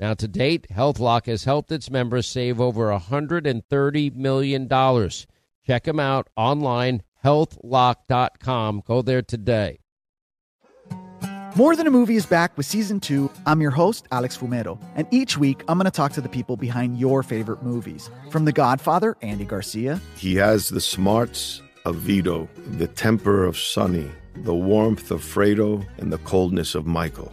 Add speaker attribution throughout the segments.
Speaker 1: Now, to date, HealthLock has helped its members save over $130 million. Check them out online, healthlock.com. Go there today.
Speaker 2: More Than a Movie is back with season two. I'm your host, Alex Fumero, and each week I'm going to talk to the people behind your favorite movies. From The Godfather, Andy Garcia.
Speaker 3: He has the smarts of Vito, the temper of Sonny, the warmth of Fredo, and the coldness of Michael.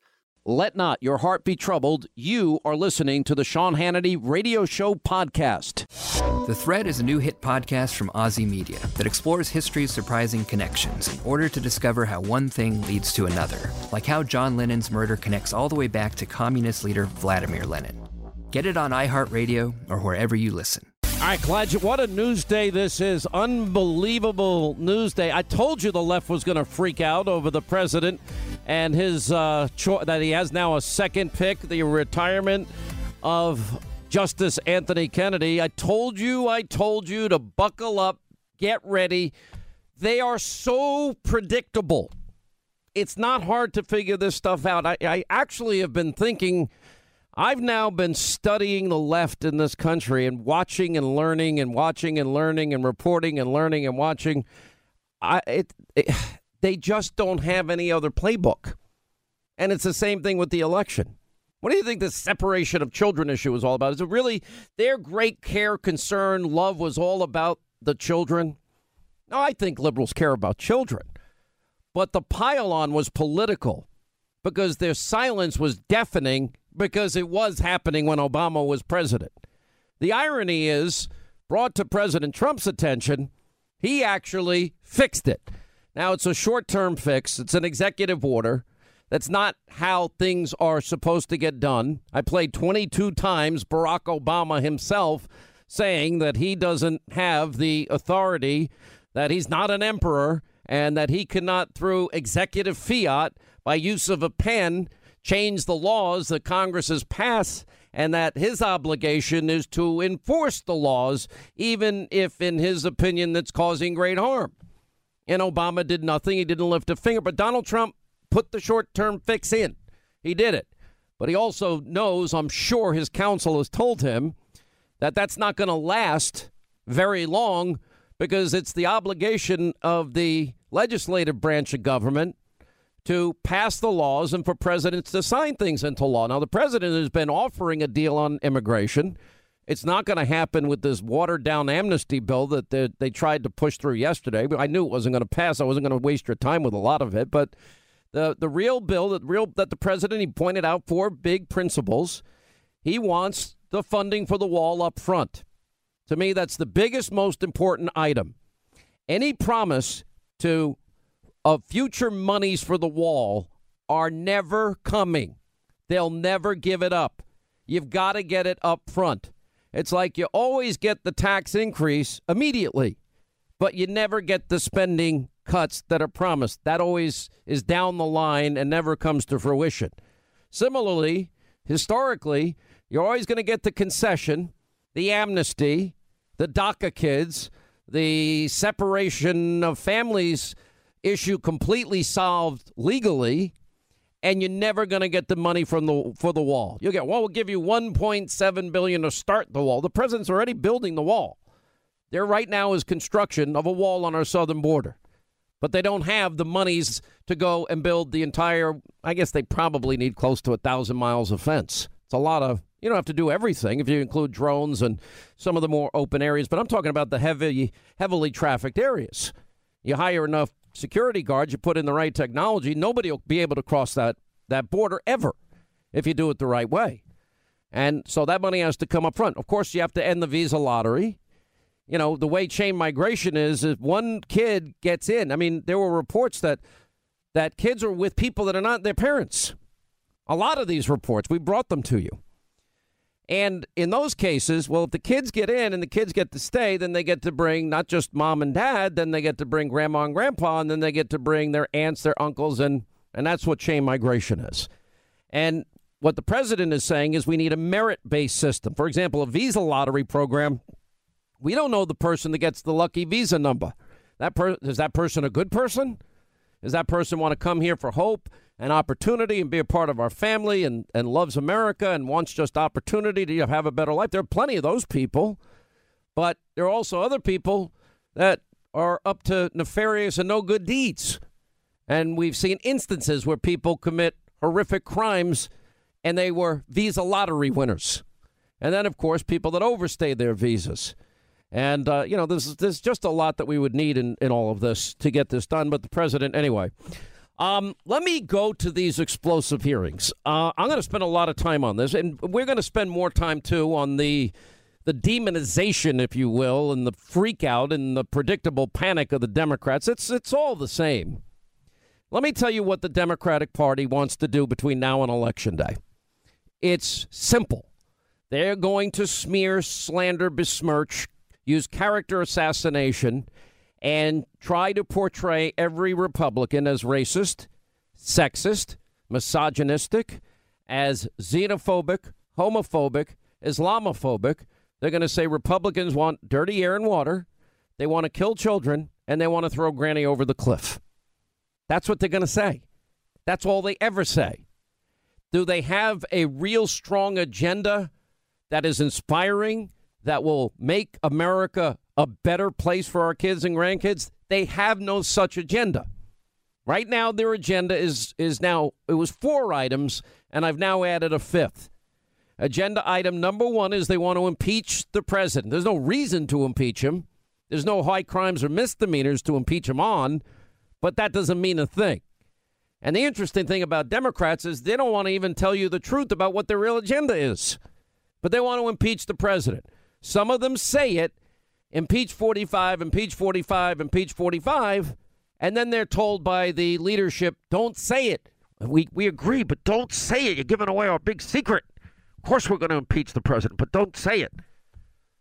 Speaker 4: Let not your heart be troubled. You are listening to the Sean Hannity Radio Show podcast.
Speaker 5: The Thread is a new hit podcast from OZY Media that explores history's surprising connections in order to discover how one thing leads to another, like how John Lennon's murder connects all the way back to communist leader Vladimir Lenin. Get it on iHeartRadio or wherever you listen.
Speaker 4: All right, glad. What a news day this is! Unbelievable news day. I told you the left was going to freak out over the president and his uh, that he has now a second pick, the retirement of Justice Anthony Kennedy. I told you, I told you to buckle up, get ready. They are so predictable. It's not hard to figure this stuff out. I, I actually have been thinking. I've now been studying the left in this country and watching and learning and watching and learning and reporting and learning and watching. I it, it they just don't have any other playbook. And it's the same thing with the election. What do you think the separation of children issue was all about? Is it really their great care, concern, love was all about the children? No, I think liberals care about children. But the pile-on was political because their silence was deafening because it was happening when Obama was president. The irony is, brought to President Trump's attention, he actually fixed it. Now, it's a short term fix, it's an executive order. That's not how things are supposed to get done. I played 22 times Barack Obama himself saying that he doesn't have the authority, that he's not an emperor, and that he cannot, through executive fiat, by use of a pen, change the laws that Congress has passed, and that his obligation is to enforce the laws, even if, in his opinion, that's causing great harm. And Obama did nothing. He didn't lift a finger. But Donald Trump put the short term fix in. He did it. But he also knows, I'm sure his counsel has told him, that that's not going to last very long because it's the obligation of the legislative branch of government to pass the laws and for presidents to sign things into law. Now, the president has been offering a deal on immigration. It's not going to happen with this watered down amnesty bill that they, they tried to push through yesterday. I knew it wasn't going to pass. I wasn't going to waste your time with a lot of it. But the, the real bill that real that the president he pointed out four big principles. He wants the funding for the wall up front. To me, that's the biggest, most important item. Any promise to of future monies for the wall are never coming. They'll never give it up. You've got to get it up front. It's like you always get the tax increase immediately, but you never get the spending cuts that are promised. That always is down the line and never comes to fruition. Similarly, historically, you're always going to get the concession, the amnesty, the DACA kids, the separation of families issue completely solved legally, and you're never going to get the money from the for the wall. You'll get, well, we'll give you 1.7 billion to start the wall. The president's already building the wall. There right now is construction of a wall on our southern border. But they don't have the monies to go and build the entire I guess they probably need close to a thousand miles of fence. It's a lot of you don't have to do everything if you include drones and some of the more open areas, but I'm talking about the heavy heavily trafficked areas. You hire enough security guards, you put in the right technology, nobody will be able to cross that, that border ever if you do it the right way. And so that money has to come up front. Of course, you have to end the visa lottery. You know, the way chain migration is, if one kid gets in, I mean, there were reports that that kids are with people that are not their parents. A lot of these reports, we brought them to you. And in those cases, well, if the kids get in and the kids get to stay, then they get to bring not just mom and dad, then they get to bring grandma and grandpa, and then they get to bring their aunts, their uncles, and and that's what chain migration is. And what the president is saying is we need a merit-based system. For example, a visa lottery program. We don't know the person that gets the lucky visa number. That per- is that person a good person? Does that person want to come here for hope and opportunity and be a part of our family and, and loves America and wants just opportunity to have a better life? There are plenty of those people. But there are also other people that are up to nefarious and no good deeds. And we've seen instances where people commit horrific crimes and they were visa lottery winners. And then, of course, people that overstay their visas. And, uh, you know, there's, there's just a lot that we would need in, in all of this to get this done. But the president, anyway. Um, let me go to these explosive hearings. Uh, I'm going to spend a lot of time on this, and we're going to spend more time, too, on the the demonization, if you will, and the freak out and the predictable panic of the Democrats. It's it's all the same. Let me tell you what the Democratic Party wants to do between now and election day. It's simple. They're going to smear, slander, besmirch, use character assassination, and try to portray every Republican as racist, sexist, misogynistic, as xenophobic, homophobic, Islamophobic. They're going to say Republicans want dirty air and water, they want to kill children, and they want to throw Granny over the cliff. That's what they're going to say. That's all they ever say. Do they have a real strong agenda that is inspiring, that will make America a better place for our kids and grandkids? They have no such agenda. Right now, their agenda is is now it was four items, and I've now added a fifth. Agenda item number one is they want to impeach the president. There's no reason to impeach him. There's no high crimes or misdemeanors to impeach him on, but that doesn't mean a thing. And the interesting thing about Democrats is they don't want to even tell you the truth about what their real agenda is, but they want to impeach the president. Some of them say it, impeach 45, impeach 45, impeach 45, and then they're told by the leadership, don't say it. We, we agree, but don't say it. You're giving away our big secret. Of course, we're going to impeach the president, but don't say it.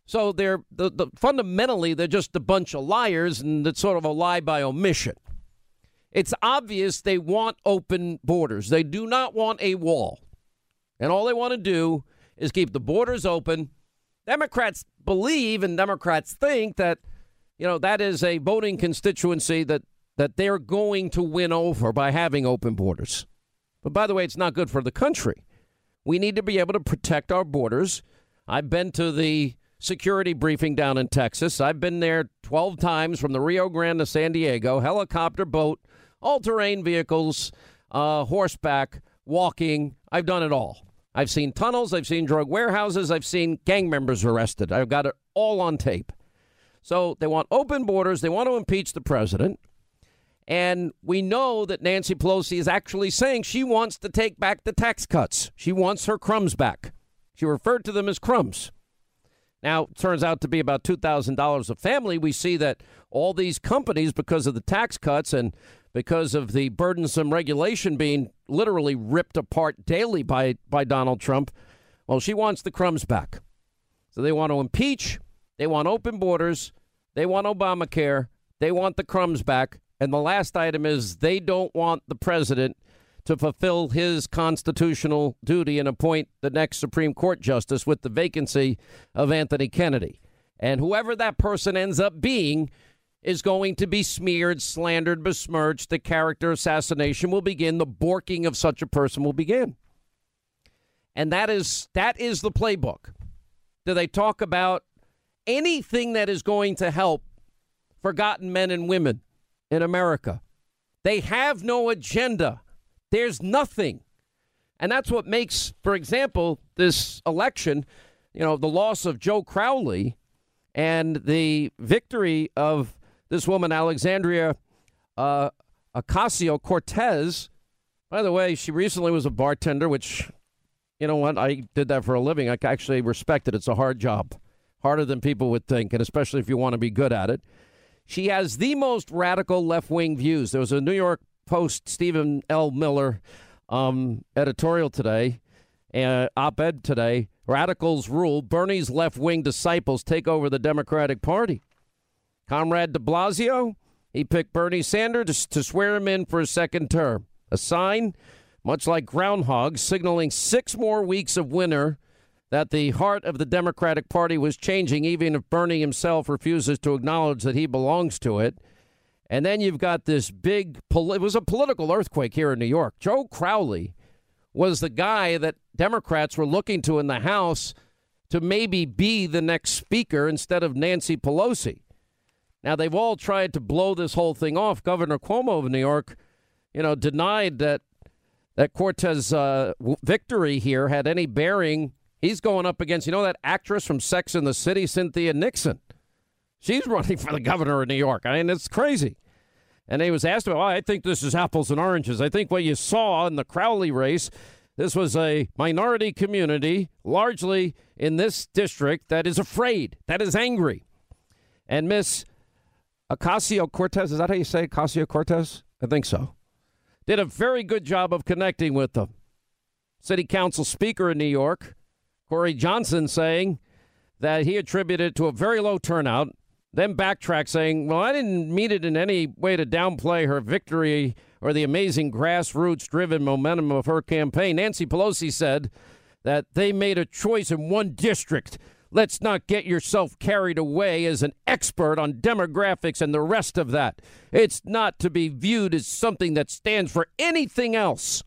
Speaker 4: So they're the, the, fundamentally they're just a bunch of liars, and it's sort of a lie by omission. It's obvious they want open borders. They do not want a wall, and all they want to do is keep the borders open. Democrats believe and Democrats think that you know that is a voting constituency that that they're going to win over by having open borders. But by the way, it's not good for the country. We need to be able to protect our borders. I've been to the security briefing down in Texas. I've been there 12 times from the Rio Grande to San Diego, helicopter, boat, all terrain vehicles, uh, horseback, walking. I've done it all. I've seen tunnels, I've seen drug warehouses, I've seen gang members arrested. I've got it all on tape. So they want open borders, they want to impeach the president. And we know that Nancy Pelosi is actually saying she wants to take back the tax cuts. She wants her crumbs back. She referred to them as crumbs. Now, it turns out to be about $2,000 a family. We see that all these companies, because of the tax cuts and because of the burdensome regulation being literally ripped apart daily by, by Donald Trump, well, she wants the crumbs back. So they want to impeach, they want open borders, they want Obamacare, they want the crumbs back. And the last item is they don't want the president to fulfill his constitutional duty and appoint the next Supreme Court justice with the vacancy of Anthony Kennedy. And whoever that person ends up being, is going to be smeared, slandered, besmirched. The character assassination will begin. The borking of such a person will begin. And that is that is the playbook. Do they talk about anything that is going to help forgotten men and women in America? They have no agenda. There's nothing. And that's what makes, for example, this election, you know, the loss of Joe Crowley and the victory of this woman, Alexandria uh, Ocasio Cortez. By the way, she recently was a bartender, which, you know what, I did that for a living. I actually respect it. It's a hard job, harder than people would think, and especially if you want to be good at it. She has the most radical left wing views. There was a New York Post, Stephen L. Miller um, editorial today, uh, op ed today. Radicals rule. Bernie's left wing disciples take over the Democratic Party. Comrade de Blasio, he picked Bernie Sanders to swear him in for a second term. A sign, much like groundhogs, signaling six more weeks of winter that the heart of the Democratic Party was changing, even if Bernie himself refuses to acknowledge that he belongs to it. And then you've got this big, it was a political earthquake here in New York. Joe Crowley was the guy that Democrats were looking to in the House to maybe be the next speaker instead of Nancy Pelosi. Now, they've all tried to blow this whole thing off. Governor Cuomo of New York, you know, denied that that Cortez uh, victory here had any bearing. He's going up against, you know, that actress from Sex in the City, Cynthia Nixon. She's running for the governor of New York. I mean, it's crazy. And he was asked about, well, I think this is apples and oranges. I think what you saw in the Crowley race, this was a minority community, largely in this district, that is afraid, that is angry. And Miss Ocasio Cortez, is that how you say Ocasio Cortez? I think so. Did a very good job of connecting with them. City Council Speaker in New York, Corey Johnson, saying that he attributed to a very low turnout, then backtrack saying, Well, I didn't mean it in any way to downplay her victory or the amazing grassroots driven momentum of her campaign. Nancy Pelosi said that they made a choice in one district Let's not get yourself carried away as an expert on demographics and the rest of that. It's not to be viewed as something that stands for anything else.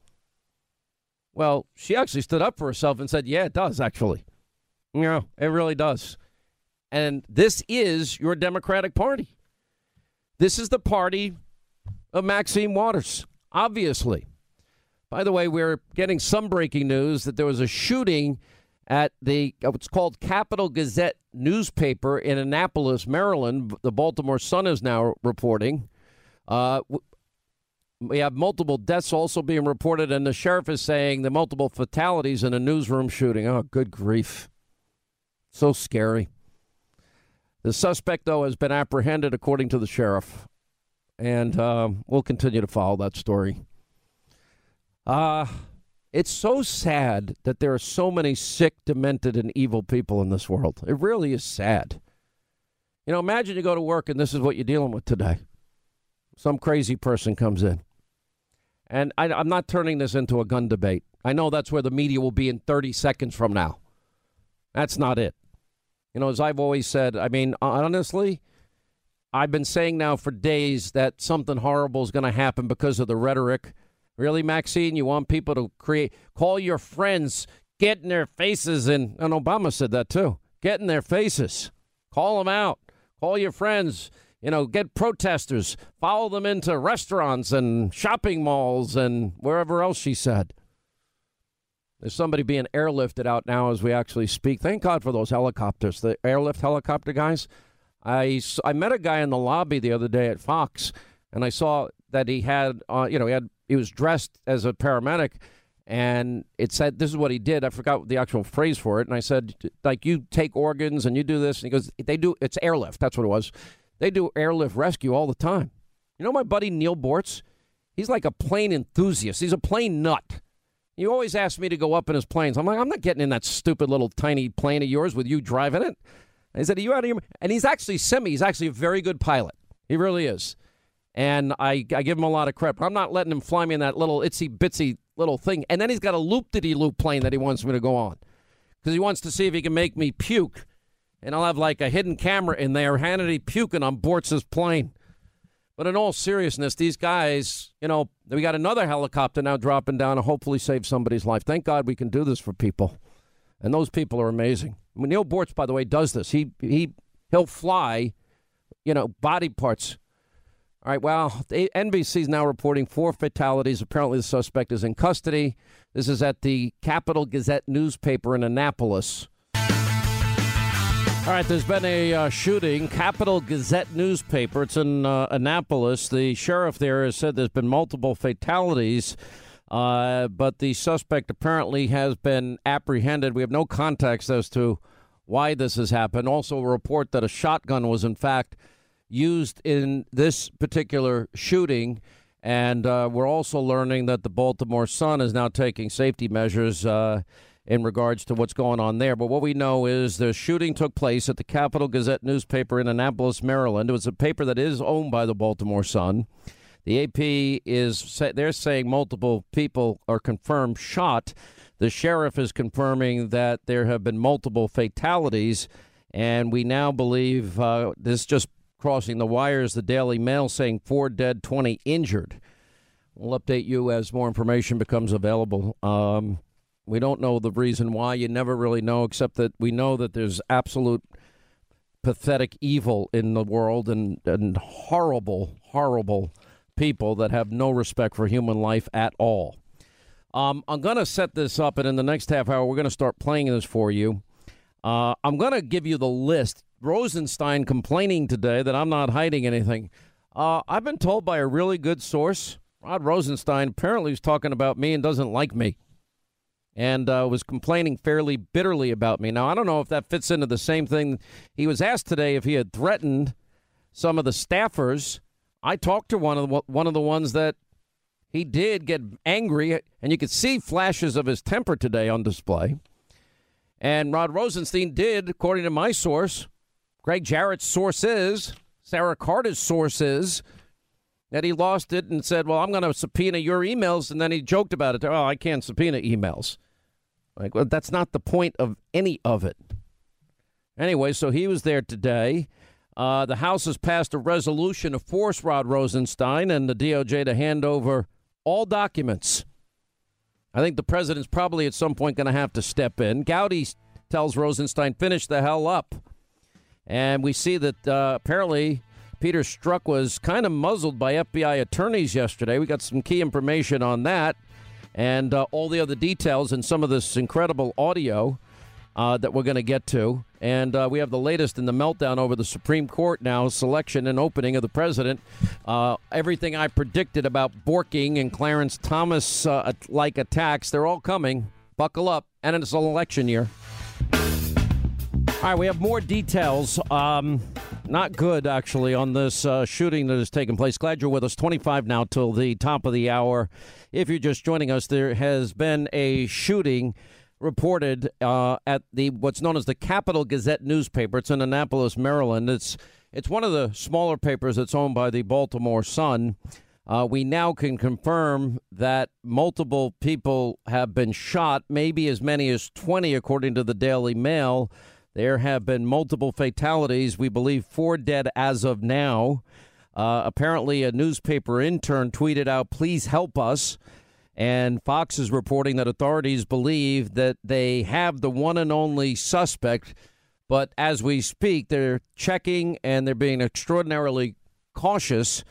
Speaker 4: Well, she actually stood up for herself and said, Yeah, it does, actually. Yeah, it really does. And this is your Democratic Party. This is the party of Maxine Waters, obviously. By the way, we're getting some breaking news that there was a shooting at the what's called Capital Gazette newspaper in Annapolis, Maryland. The Baltimore Sun is now reporting. Uh, we have multiple deaths also being reported, and the sheriff is saying the multiple fatalities in a newsroom shooting. Oh, good grief. So scary. The suspect, though, has been apprehended, according to the sheriff, and uh, we'll continue to follow that story. Uh, it's so sad that there are so many sick, demented, and evil people in this world. It really is sad. You know, imagine you go to work and this is what you're dealing with today. Some crazy person comes in. And I, am not turning this into a gun debate. I know that's where the media will be in 30 seconds from now. That's not it. You know, as I've always said, I mean, honestly, I've been saying now for days that something horrible is going to happen because of the rhetoric Really, Maxine? You want people to create, call your friends, get in their faces, and, and Obama said that too. Get in their faces, call them out, call your friends, you know, get protesters, follow them into restaurants and shopping malls and wherever else she said. There's somebody being airlifted out now as we actually speak. Thank God for those helicopters, the airlift helicopter guys. I, I met a guy in the lobby the other day at Fox, and I saw that he had, uh, you know, he had he was dressed as a paramedic, and it said this is what he did. I forgot the actual phrase for it, and I said like you take organs and you do this, and he goes they do it's airlift. That's what it was. They do airlift rescue all the time. You know my buddy Neil Boortz? He's like a plane enthusiast. He's a plane nut. You always ask me to go up in his planes. I'm like, I'm not getting in that stupid little tiny plane of yours with you driving it. He said, Are you out of here? And he's actually semi. He's actually a very good pilot. He really is and I, I give him a lot of credit. I'm not letting him fly me in that little itsy bitsy little thing. And then he's got a loop diddy loop plane that he wants me to go on because he wants to see if he can make me puke and I'll have like a hidden camera in there, Hannity puking on Boortz's plane. But in all seriousness, these guys, you know, we got another helicopter now dropping down to hopefully save somebody's life. Thank God we can do this for people. And those people are amazing. I mean, Neil Boortz, by the way, does this. He he he'll fly, you know, body parts. All right. Well, NBC is now reporting four fatalities. Apparently, the suspect is in custody. This is at the Capital Gazette newspaper in Annapolis. All right, there's been a uh, shooting. Capital Gazette newspaper. It's in uh, Annapolis. The sheriff there has said there's been multiple fatalities, uh, but the suspect apparently has been apprehended. We have no context as to why this has happened. Also, a report that a shotgun was in fact used in this particular shooting. And uh, we're also learning that the Baltimore Sun is now taking safety measures uh, in regards to what's going on there. But what we know is the shooting took place at the Capital Gazette newspaper in Annapolis, Maryland. It was a paper that is owned by the Baltimore Sun. The AP is they're saying multiple people are confirmed shot. The sheriff is confirming that there have been multiple fatalities, and we now believe uh, this just crossing the wires. The Daily Mail saying four dead, twenty injured. We'll update you as more information becomes available. Um, we don't know the reason why. You never really know, except that we know that there's absolute pathetic evil in the world and, and horrible, horrible people that have no respect for human life at all. Um, I'm going to set this up, and in the next half hour, we're going to start playing this for you. Uh, I'm going to give you the list. Rosenstein complaining today that I'm not hiding anything. Uh, I've been told by a really good source, Rod Rosenstein apparently is talking about me and doesn't like me and uh, was complaining fairly bitterly about me. Now, I don't know if that fits into the same thing. He was asked today if he had threatened some of the staffers. I talked to one of the, one of the ones that he did get angry, and you could see flashes of his temper today on display. And Rod Rosenstein did, according to my source, Gregg Jarrett's sources, Sara Carter's sources, that he lost it and said, Well, I'm going to subpoena your emails. And then he joked about it. Oh, I can't subpoena emails. Like, well, that's not the point of any of it. Anyway, so he was there today. Uh, the House has passed a resolution to force Rod Rosenstein and the DOJ to hand over all documents. I think the president's probably at some point going to have to step in. Gowdy tells Rosenstein, finish the hell up. And we see that uh, apparently Peter Strzok was kind of muzzled by FBI attorneys yesterday. We got some key information on that and uh, all the other details and some of this incredible audio uh, that we're going to get to. And uh, we have the latest in the meltdown over the Supreme Court now, selection and opening of the president. Uh, everything I predicted about Borking and Clarence Thomas uh, like attacks, they're all coming. Buckle up. And it's an election year. All right, we have more details. Um, not good, actually, on this uh, shooting that has taken place. Glad you're with us. 25 now till the top of the hour. If you're just joining us, there has been a shooting reported uh, at the what's known as the Capital Gazette newspaper. It's in Annapolis, Maryland. It's it's one of the smaller papers that's owned by the Baltimore Sun. Uh, we now can confirm that multiple people have been shot, maybe as many as 20, according to the Daily Mail. There have been multiple fatalities. We believe four dead as of now. Uh, apparently, a newspaper intern tweeted out, Please help us. And Fox is reporting that authorities believe that they have the one and only suspect. But as we speak, they're checking and they're being extraordinarily cautious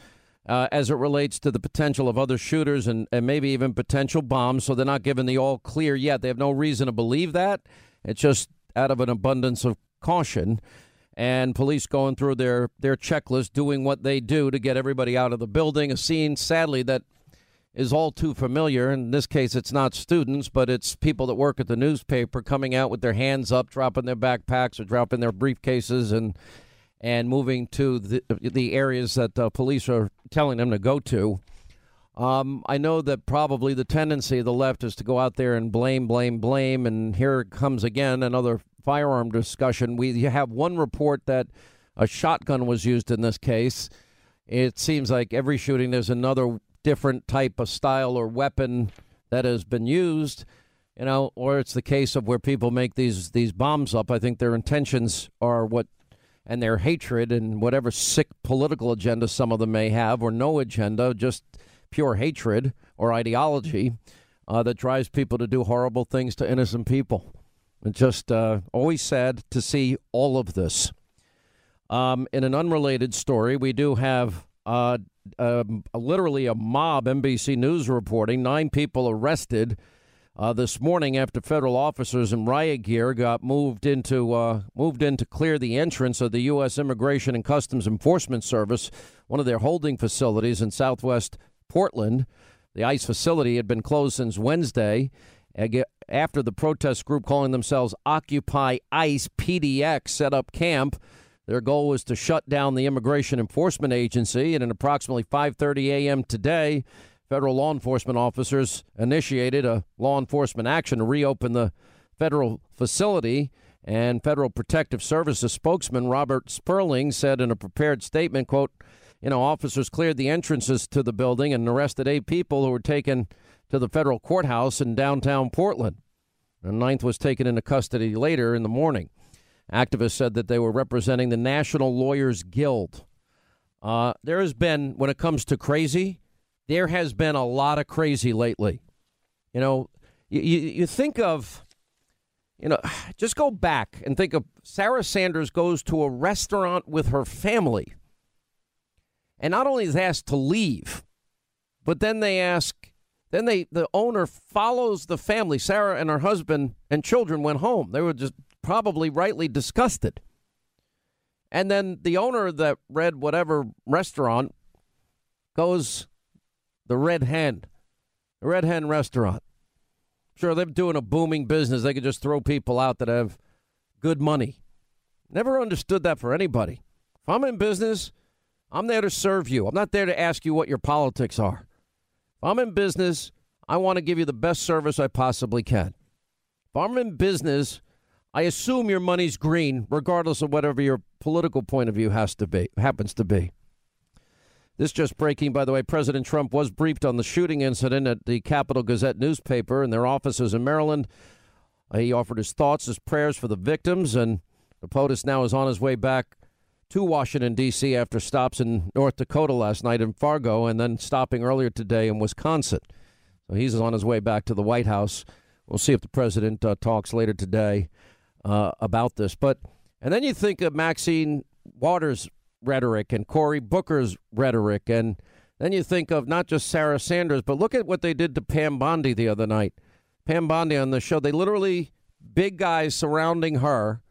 Speaker 4: uh, as it relates to the potential of other shooters and, and maybe even potential bombs. So they're not given the all clear yet. They have no reason to believe that. It's just out of an abundance of caution and police going through their their checklist doing what they do to get everybody out of the building a scene sadly that is all too familiar. In this case it's not students but it's people that work at the newspaper coming out with their hands up dropping their backpacks or dropping their briefcases and and moving to the the areas that uh, police are telling them to go to um, I know that probably the tendency of the left is to go out there and blame, blame, blame, and here comes again another firearm discussion. We have one report that a shotgun was used in this case. It seems like every shooting there's another different type of style or weapon that has been used. You know, or it's the case of where people make these these bombs up. I think their intentions are what and their hatred and whatever sick political agenda some of them may have, or no agenda, just pure hatred or ideology uh, that drives people to do horrible things to innocent people. It's just uh, always sad to see all of this. Um, in an unrelated story, we do have uh, um, literally a mob. NBC News reporting nine people arrested uh, this morning after federal officers in riot gear got moved into uh, moved in to clear the entrance of the U.S. Immigration and Customs Enforcement Service, one of their holding facilities in Southwest Portland. The ICE facility had been closed since Wednesday eh, after the protest group calling themselves Occupy ICE PDX set up camp. Their goal was to shut down the Immigration Enforcement Agency, and at approximately 5:30 a.m. today, federal law enforcement officers initiated a law enforcement action to reopen the federal facility. And Federal Protective Services spokesman Robert Sperling said in a prepared statement, quote, you know, officers cleared the entrances to the building and arrested eight people who were taken to the federal courthouse in downtown Portland. The ninth was taken into custody later in the morning. Activists said that they were representing the National Lawyers Guild. Uh, there has been, when it comes to crazy, there has been a lot of crazy lately. You know, you, you think of, you know, just go back and think of Sarah Sanders goes to a restaurant with her family and not only is asked to leave, but then they ask, then they the owner follows the family. Sarah and her husband and children went home. They were just probably rightly disgusted. And then the owner of that red whatever restaurant goes the Red Hen, the Red Hen restaurant. Sure, they're doing a booming business. They could just throw people out that have good money. Never understood that for anybody. If I'm in business, I'm there to serve you. I'm not there to ask you what your politics are. If I'm in business, I want to give you the best service I possibly can. If I'm in business, I assume your money's green, regardless of whatever your political point of view has to be happens to be. This just breaking, by the way. President Trump was briefed on the shooting incident at the Capital Gazette newspaper and their offices in Maryland. He offered his thoughts, his prayers for the victims, and the POTUS now is on his way back to Washington, D.C. after stops in North Dakota last night in Fargo and then stopping earlier today in Wisconsin. So he's on his way back to the White House. We'll see if the president uh, talks later today uh, about this. But and then you think of Maxine Waters' rhetoric and Cory Booker's rhetoric. And then you think of not just Sarah Sanders, but look at what they did to Pam Bondi the other night. Pam Bondi on the show, they literally, big guys surrounding her.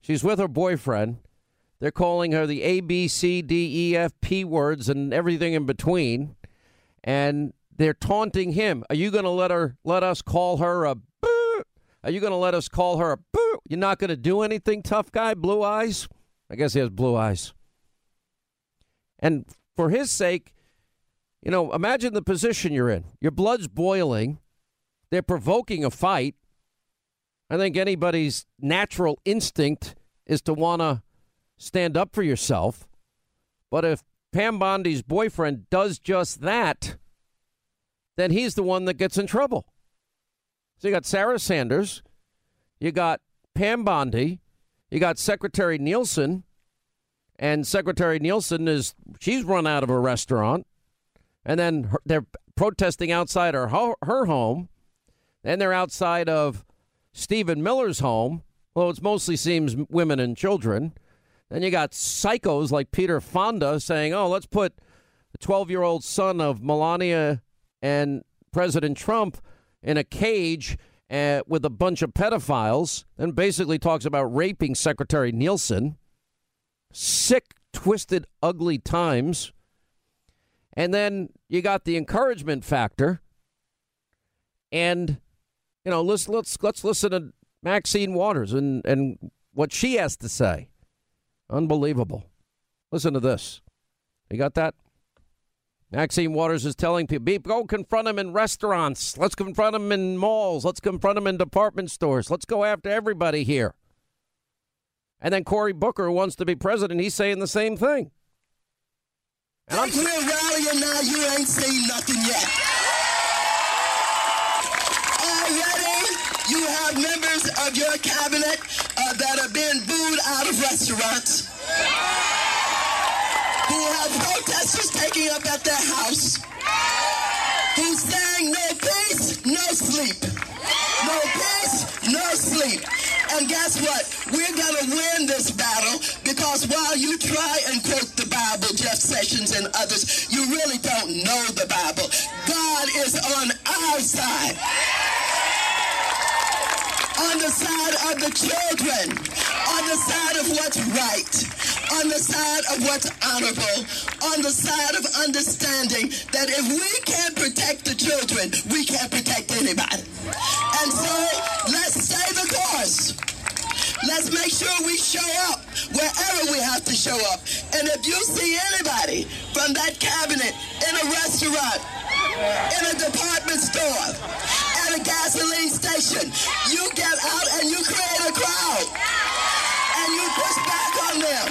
Speaker 4: She's with her boyfriend. They're calling her the A, B, C, D, E, F, P words and everything in between. And they're taunting him. Are you going to let her let us call her a boo? Are you going to let us call her a boo? You're not going to do anything, tough guy, blue eyes? I guess he has blue eyes. And for his sake, you know, imagine the position you're in. Your blood's boiling. They're provoking a fight. I think anybody's natural instinct is to want to stand up for yourself. But if Pam Bondi's boyfriend does just that, then he's the one that gets in trouble. So you got Sarah Sanders, you got Pam Bondi, you got Secretary Nielsen, and Secretary Nielsen is she's run out of a restaurant, and then her, they're protesting outside her her home, and they're outside of Stephen Miller's home. Well, it mostly seems women and children. Then you got psychos like Peter Fonda saying, "Oh, let's put the 12-year-old son of Melania and President Trump in a cage." Uh, with a bunch of pedophiles, and basically talks about raping Secretary Nielsen sick, twisted, ugly times. And then you got the encouragement factor. And, you know, let's let's let's listen to Maxine Waters and, and what she has to say. Unbelievable. Listen to this. You got that? Maxine Waters is telling people, go confront them in restaurants. Let's confront them in malls. Let's confront them in department stores. Let's go after everybody here. And then Cory Booker wants to be president. He's saying the same thing.
Speaker 6: And I'm here rallying now. You ain't seen nothing yet. Already, have members of your cabinet are being booed out of restaurants, who have protesters taking up at their house, who's saying no peace, no sleep. No peace, no sleep. And guess what? We're going to win this battle because while you try and quote the Bible, Jeff Sessions and others, you really don't know the Bible. God is on our side. On the side of the children, on the side of what's right, on the side of what's honorable, on the side of understanding that if we can't protect the children, we can't protect anybody. And so let's stay the course. Let's make sure we show up wherever we have to show up. And if you see anybody from that cabinet in a restaurant, in a department store, at a gasoline station, you get out and you create a crowd. And you push back on them.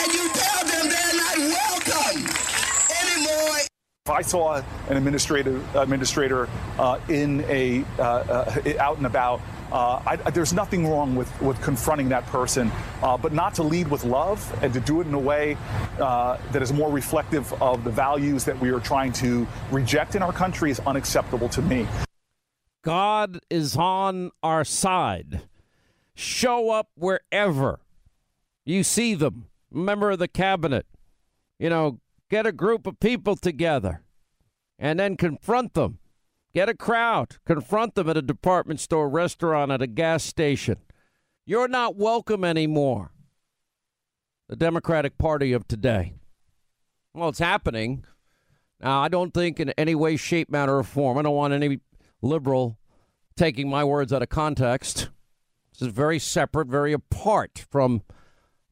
Speaker 6: And you tell them they're not welcome anymore.
Speaker 7: If I saw an administrator administrator uh, in a uh, uh, out and about, uh, I, there's nothing wrong with, with confronting that person, uh, but not to lead with love and to do it in a way uh, that is more reflective of the values that we are trying to reject in our country is unacceptable to me.
Speaker 4: God is on our side. Show up wherever you see them. Member of the cabinet. You know, get a group of people together and then confront them. Get a crowd, confront them at a department store, restaurant, at a gas station. You're not welcome anymore. The Democratic Party of today. Well, it's happening. Now, I don't think in any way, shape, manner, or form, I don't want any liberal taking my words out of context. This is very separate, very apart from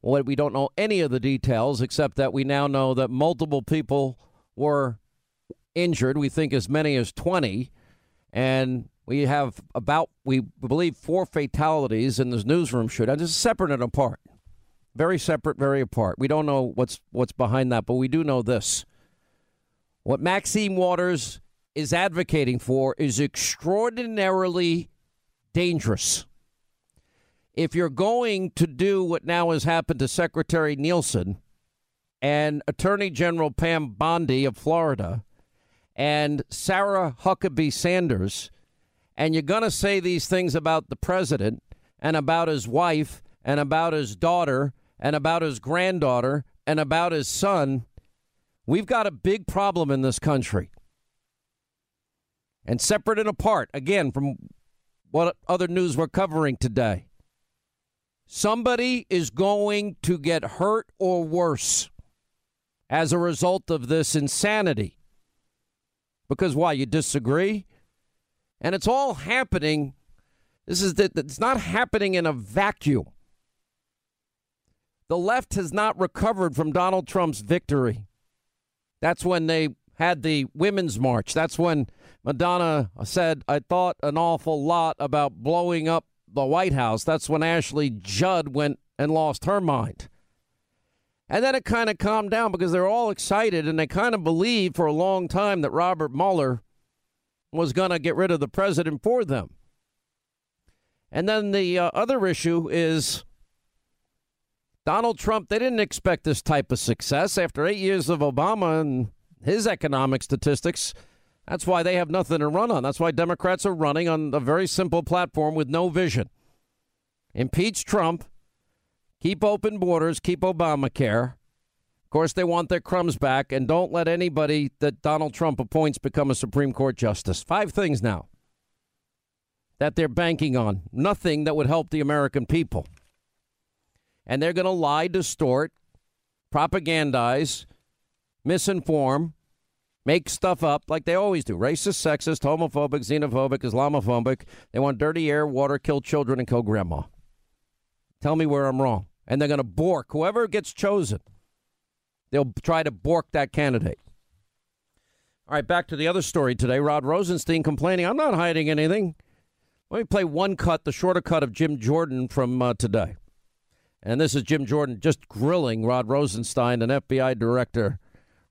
Speaker 4: what we don't know any of the details, except that we now know that multiple people were injured. We think as many as 20. And we have about, we believe, four fatalities in this newsroom shootout. This is separate and apart. Very separate, very apart. We don't know what's what's behind that, but we do know this. What Maxine Waters is advocating for is extraordinarily dangerous. If you're going to do what now has happened to Secretary Nielsen and Attorney General Pam Bondi of Florida and Sarah Huckabee Sanders, and you're going to say these things about the president and about his wife and about his daughter and about his granddaughter and about his son, we've got a big problem in this country. And separate and apart, again, from what other news we're covering today. Somebody is going to get hurt or worse as a result of this insanity. Because why? You disagree? And it's all happening. This is that it's not happening in a vacuum. The left has not recovered from Donald Trump's victory. That's when they had the women's march. That's when Madonna said, I thought an awful lot about blowing up the White House. That's when Ashley Judd went and lost her mind. And then it kind of calmed down because they're all excited and they kind of believed for a long time that Robert Mueller was going to get rid of the president for them. And then the uh, other issue is Donald Trump, they didn't expect this type of success after eight years of Obama and his economic statistics. That's why they have nothing to run on. That's why Democrats are running on a very simple platform with no vision. Impeach Trump, keep open borders, keep Obamacare. Of course, they want their crumbs back, and don't let anybody that Donald Trump appoints become a Supreme Court justice. Five things now that they're banking on. Nothing that would help the American people. And they're going to lie, distort, propagandize, misinform, make stuff up like they always do racist, sexist, homophobic, xenophobic, Islamophobic. They want dirty air, water, kill children, and kill grandma. Tell me where I'm wrong. And they're going to bork whoever gets chosen. They'll try to bork that candidate. All right, back to the other story today. Rod Rosenstein complaining, I'm not hiding anything. Let me play one cut, the shorter cut of Jim Jordan from uh, today. And this is Jim Jordan just grilling Rod Rosenstein and FBI Director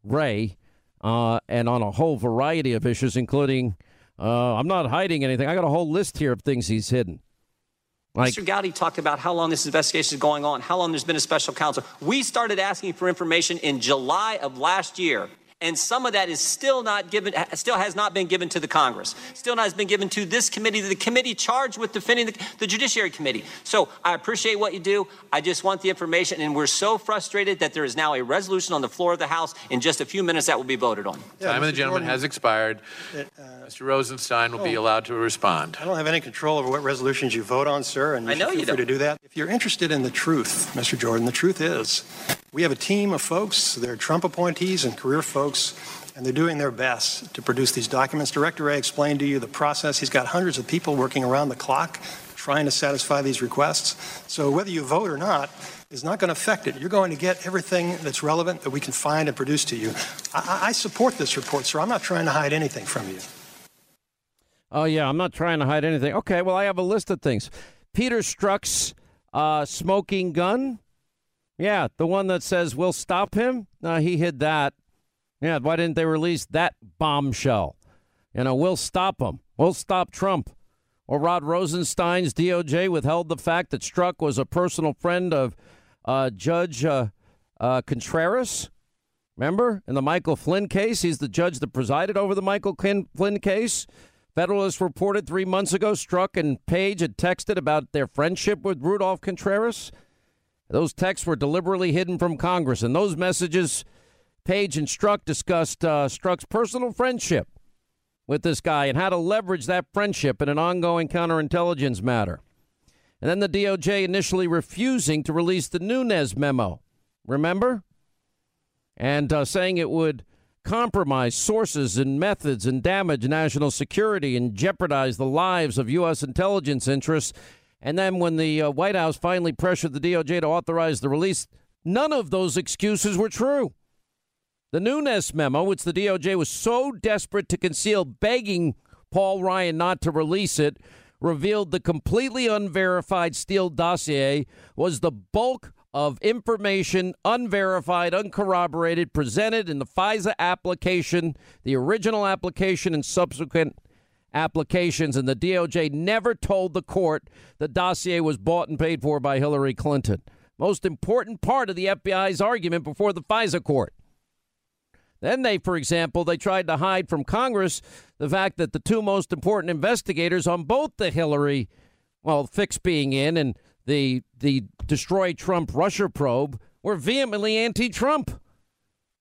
Speaker 4: Wray, uh, and on a whole variety of issues, including uh, I'm not hiding anything. I got a whole list here of things he's hidden. Like,
Speaker 8: Mr. Gowdy talked about how long this investigation is going on, how long there's been a special counsel. We started asking for information in July of last year and some of that is still not given still has not been given to the congress still not has been given to this committee the committee charged with defending the, the, judiciary committee. So i appreciate what you do. I just want the information and we're so frustrated that there is now a resolution on the floor of the house in just a few minutes that will be voted on.
Speaker 9: Yeah, time of the gentleman has expired. Uh, mr. Rosenstein will be allowed to respond.
Speaker 10: I don't have any control over what resolutions you vote on sir and you
Speaker 8: i know
Speaker 10: feel
Speaker 8: you
Speaker 10: free to do that. If you're interested in the truth mr. Jordan the truth is we have a team of folks. They're trump appointees and career folks and they're doing their best to produce these documents. Director Wray explained to you the process. He's got hundreds of people working around the clock trying to satisfy these requests. So whether you vote or not is not going to affect it. You're going to get everything that's relevant that we can find and produce to you. I, I support this report, sir. I'm not trying to hide anything from you.
Speaker 4: Oh, yeah, I'm not trying to hide anything. Okay, well, I have a list of things. Peter Strzok's uh, smoking gun. Yeah, the one that says we'll stop him. No, he hid that. Yeah, why didn't they release that bombshell? You know, we'll stop them. We'll stop Trump. Or Rod Rosenstein's DOJ withheld the fact that Strzok was a personal friend of uh, Judge uh, uh, Contreras. Remember in the Michael Flynn case? He's the judge that presided over the Michael Flynn case. Federalist reported three months ago Strzok and Page had texted about their friendship with Rudolph Contreras. Those texts were deliberately hidden from Congress, and those messages Page and Strzok discussed uh, Strzok's personal friendship with this guy and how to leverage that friendship in an ongoing counterintelligence matter. And then the DOJ initially refusing to release the Nunes memo. Remember? And uh, saying it would compromise sources and methods and damage national security and jeopardize the lives of U.S. intelligence interests. And then when the uh, White House finally pressured the DOJ to authorize the release, none of those excuses were true. The Nunes memo, which the DOJ was so desperate to conceal, begging Paul Ryan not to release it, revealed the completely unverified Steele dossier was the bulk of information, unverified, uncorroborated, presented in the FISA application, the original application, and subsequent applications. And the DOJ never told the court the dossier was bought and paid for by Hillary Clinton. Most important part of the FBI's argument before the FISA court. Then they, for example, they tried to hide from Congress the fact that the two most important investigators on both the Hillary, well, fix being in and the the destroy Trump Russia probe were vehemently anti-Trump.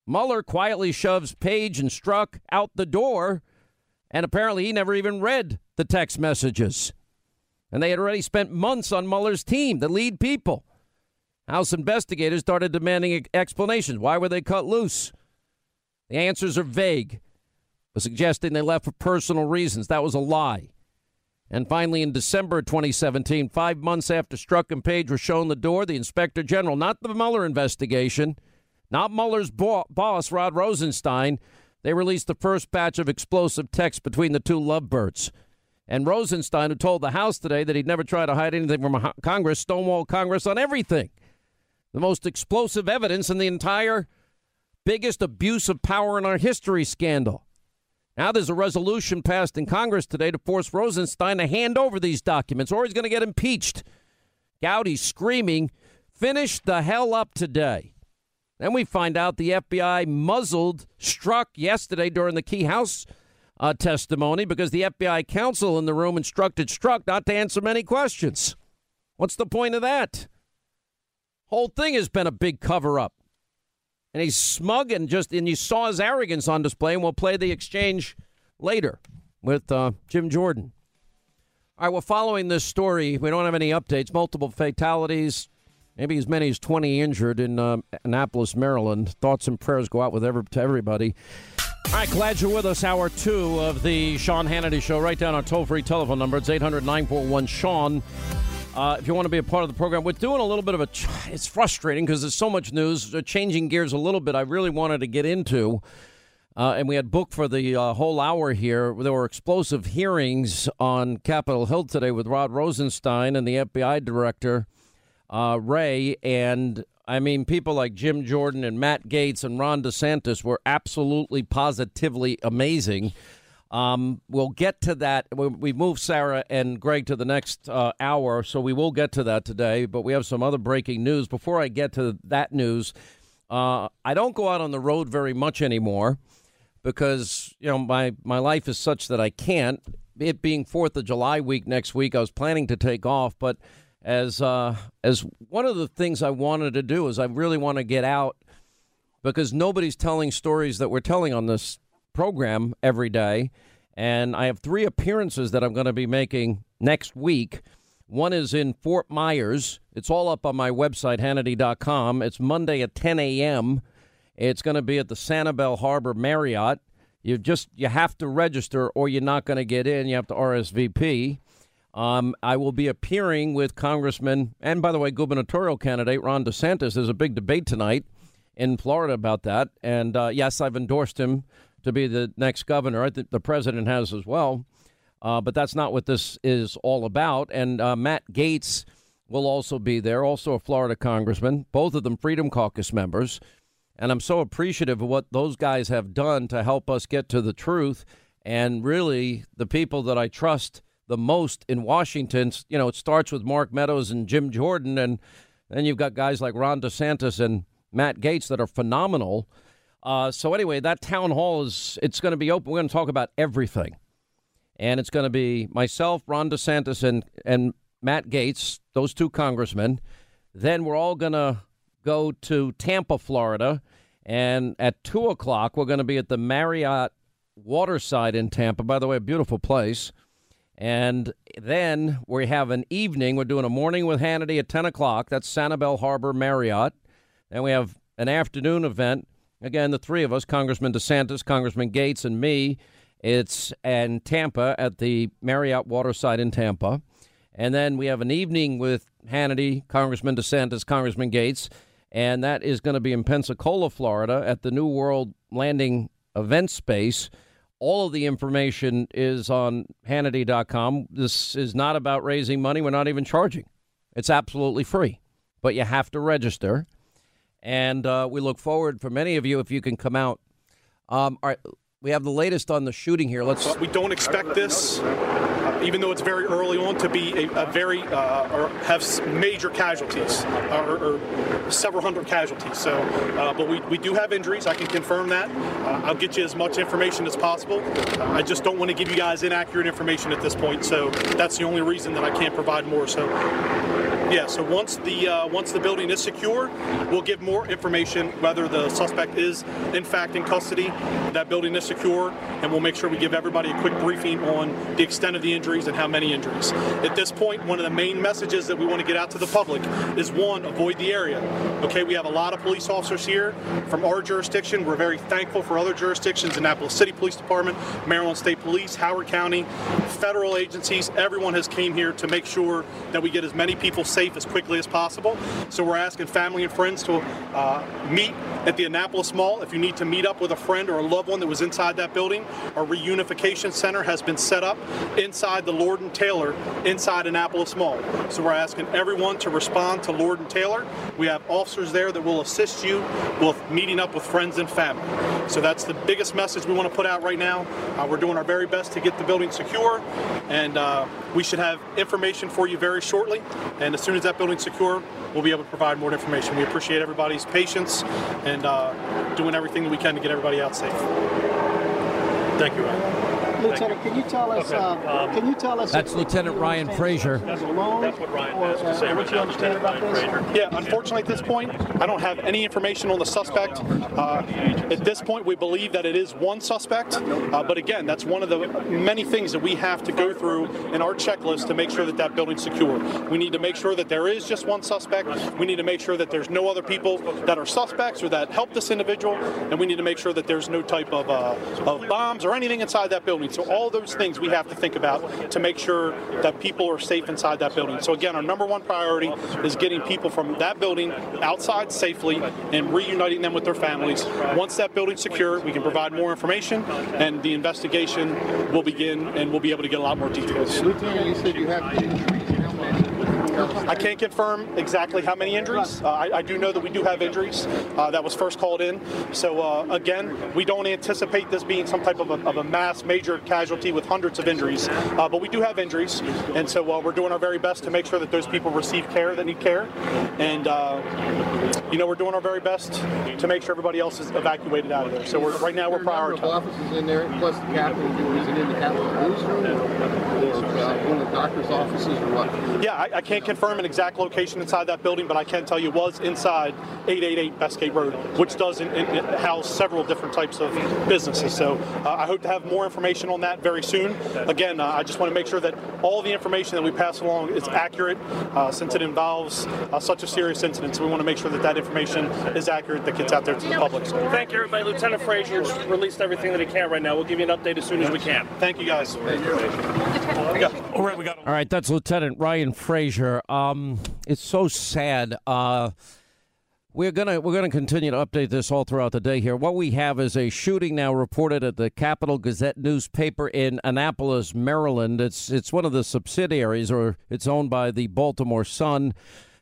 Speaker 4: Mueller quietly shoves Page and Strzok out the door, and apparently he never even read the text messages. And they had already spent months on Mueller's team, the lead people. House investigators started demanding explanations. Why were they cut loose? The answers are vague, suggesting they left for personal reasons. That was a lie. And finally, in December 2017, five months after Strzok and Page were shown the door, the inspector general, not the Mueller investigation, not Mueller's bo- boss, Rod Rosenstein, they released the first batch of explosive texts between the two lovebirds. And Rosenstein, who told the House today that he'd never try to hide anything from Congress, stonewalled Congress on everything. The most explosive evidence in the entire biggest abuse of power in our history scandal. Now there's a resolution passed in Congress today to force Rosenstein to hand over these documents, or he's going to get impeached. Gowdy screaming, finish the hell up today. Then we find out the FBI muzzled Strzok yesterday during the key House uh, testimony because the FBI counsel in the room instructed Strzok not to answer many questions. What's the point of that? Whole thing has been a big cover up and he's smug and just and you saw his arrogance on display. And we'll play the exchange later with uh, Jim Jordan. All right, well, following this story, we don't have any updates. Multiple fatalities, maybe as many as 20 injured in uh, Annapolis, Maryland. Thoughts and prayers go out with to everybody. All right, glad you're with us. Hour two of the Sean Hannity Show. Write down our toll free telephone number. It's 800 941 Sean. Uh, if you want to be a part of the program, we're doing a little bit of a. It's frustrating because there's so much news. Changing gears a little bit, I really wanted to get into, uh, and we had booked for the uh, whole hour here. There were explosive hearings on Capitol Hill today with Rod Rosenstein and the FBI director uh, Wray, and I mean people like Jim Jordan and Matt Gaetz and Ron DeSantis were absolutely positively amazing. Um, we'll get to that. We, moved Sara and Gregg to the next uh, hour, so we will get to that today. But we have some other breaking news. Before I get to that news, uh, I don't go out on the road very much anymore because you know my my life is such that I can't. It being Fourth of July week next week, I was planning to take off, but as uh, as one of the things I wanted to do is I really want to get out because nobody's telling stories that we're telling on this program every day, and I have three appearances that I'm going to be making next week. One is in Fort Myers. It's all up on my website, Hannity.com. It's Monday at 10 a.m. It's going to be at the Sanibel Harbor Marriott. You just you have to register, or you're not going to get in. You have to RSVP. Um, I will be appearing with Congressman and, by the way, gubernatorial candidate Ron DeSantis. There's a big debate tonight in Florida about that, and uh, yes, I've endorsed him to be the next governor. I think the president has as well. Uh, but that's not what this is all about. And uh, Matt Gaetz will also be there, also a Florida congressman, both of them Freedom Caucus members. And I'm so appreciative of what those guys have done to help us get to the truth. And really, the people that I trust the most in Washington, you know, it starts with Mark Meadows and Jim Jordan. And then you've got guys like Ron DeSantis and Matt Gaetz that are phenomenal. Uh, so anyway, that town hall is it's going to be open. We're going to talk about everything, and it's going to be myself, Ron DeSantis, and and Matt Gaetz, those two congressmen. Then we're all going to go to Tampa, Florida, and at two o'clock we're going to be at the Marriott Waterside in Tampa. By the way, a beautiful place. And then we have an evening. We're doing a morning with Hannity at 10 o'clock. That's Sanibel Harbor Marriott. Then we have an afternoon event Again, the three of us, Congressman DeSantis, Congressman Gaetz, and me. It's in Tampa at the Marriott Waterside in Tampa. And then we have an evening with Hannity, Congressman DeSantis, Congressman Gaetz, and that is going to be in Pensacola, Florida at the New World Landing event space. All of the information is on Hannity.com. This is not about raising money. We're not even charging. It's absolutely free, but you have to register and uh, we look forward for many of you if you can come out. Um, all right, we have the latest on the shooting here. Let's.
Speaker 11: we don't expect this, uh, even though it's very early on, to be a, a very uh, or have major casualties uh, or, or, several hundred casualties. So, uh, but we, we do have injuries. I can confirm that. Uh, I'll get you as much information as possible. I just don't want to give you guys inaccurate information at this point. So that's the only reason that I can't provide more. So. Yeah, so once the uh, once the building is secure, we'll give more information whether the suspect is in fact in custody, that building is secure, and we'll make sure we give everybody a quick briefing on the extent of the injuries and how many injuries. At this point, one of the main messages that we want to get out to the public is one, avoid the area. Okay, we have a lot of police officers here from our jurisdiction. We're very thankful for other jurisdictions, Annapolis City Police Department, Maryland State Police, Howard County, federal agencies. Everyone has came here to make sure that we get as many people safe safe as quickly as possible. So we're asking family and friends to uh, meet at the Annapolis Mall. If you need to meet up with a friend or a loved one that was inside that building, a reunification center has been set up inside the Lord and Taylor inside Annapolis Mall. So we're asking everyone to respond to Lord and Taylor. We have officers there that will assist you with meeting up with friends and family. So that's the biggest message we want to put out right now. Uh, we're doing our very best to get the building secure, and uh, we should have information for you very shortly. And as soon as that building's secure, we'll be able to provide more information. We appreciate everybody's patience and uh, doing everything that we can to get everybody out safe. Thank you, Ryan.
Speaker 12: Lieutenant, can you tell us? Uh, um, can you tell us?
Speaker 1: That's Lieutenant Ryan Frashure.
Speaker 11: That's, that's what Ryan has to say. What you understand about this? Yeah, unfortunately, at this point, I don't have any information on the suspect. Uh, at this point, we believe that it is one suspect, uh, but again, that's one of the many things that we have to go through in our checklist to make sure that that building's secure. We need to make sure that there is just one suspect. We need to make sure that there's no other people that are suspects or that help this individual, and we need to make sure that there's no type of, uh, of bombs or anything inside that building. So all those things we have to think about to make sure that people are safe inside that building. So again, our number one priority is getting people from that building outside safely and reuniting them with their families. Once that building's secure, we can provide more information and the investigation will begin and we'll be able to get a lot more details.
Speaker 12: Lieutenant, you said you have?
Speaker 11: I can't confirm exactly how many injuries. Uh, I, I, do know that we do have injuries. Uh, that was first called in. So uh, again, we don't anticipate this being some type of a, of a mass major casualty with hundreds of injuries, uh, but we do have injuries, and so uh, we're doing our very best to make sure that those people receive care that need care, and you know we're doing our very best to make sure everybody else is evacuated out of there. So right now we're prioritizing.
Speaker 12: offices in there, plus the captain. Is it in the Capital newsroom or, or one of the doctor's offices or what?
Speaker 11: Yeah, I, I, can't confirm an exact location inside that building, but I can tell you was inside 888 Bestgate Road, which does in, in, house several different types of businesses. So uh, I hope to have more information on that very soon. Again, uh, I just want to make sure that all the information that we pass along is accurate uh, since it involves uh, such a serious incident. So we want to make sure that that information is accurate that gets out there to the public. So.
Speaker 13: Thank you, everybody. Lieutenant Frashure released everything that he can right now. We'll give you an update as soon as we can.
Speaker 11: Thank you, guys.
Speaker 13: All right, we got.
Speaker 4: All right, that's Lieutenant Ryan Frashure. Um, it's so sad. Uh, we're gonna we're gonna continue to update this all throughout the day here. What we have is a shooting now reported at the Capital Gazette newspaper in Annapolis, Maryland. It's it's one of the subsidiaries, or it's owned by the Baltimore Sun.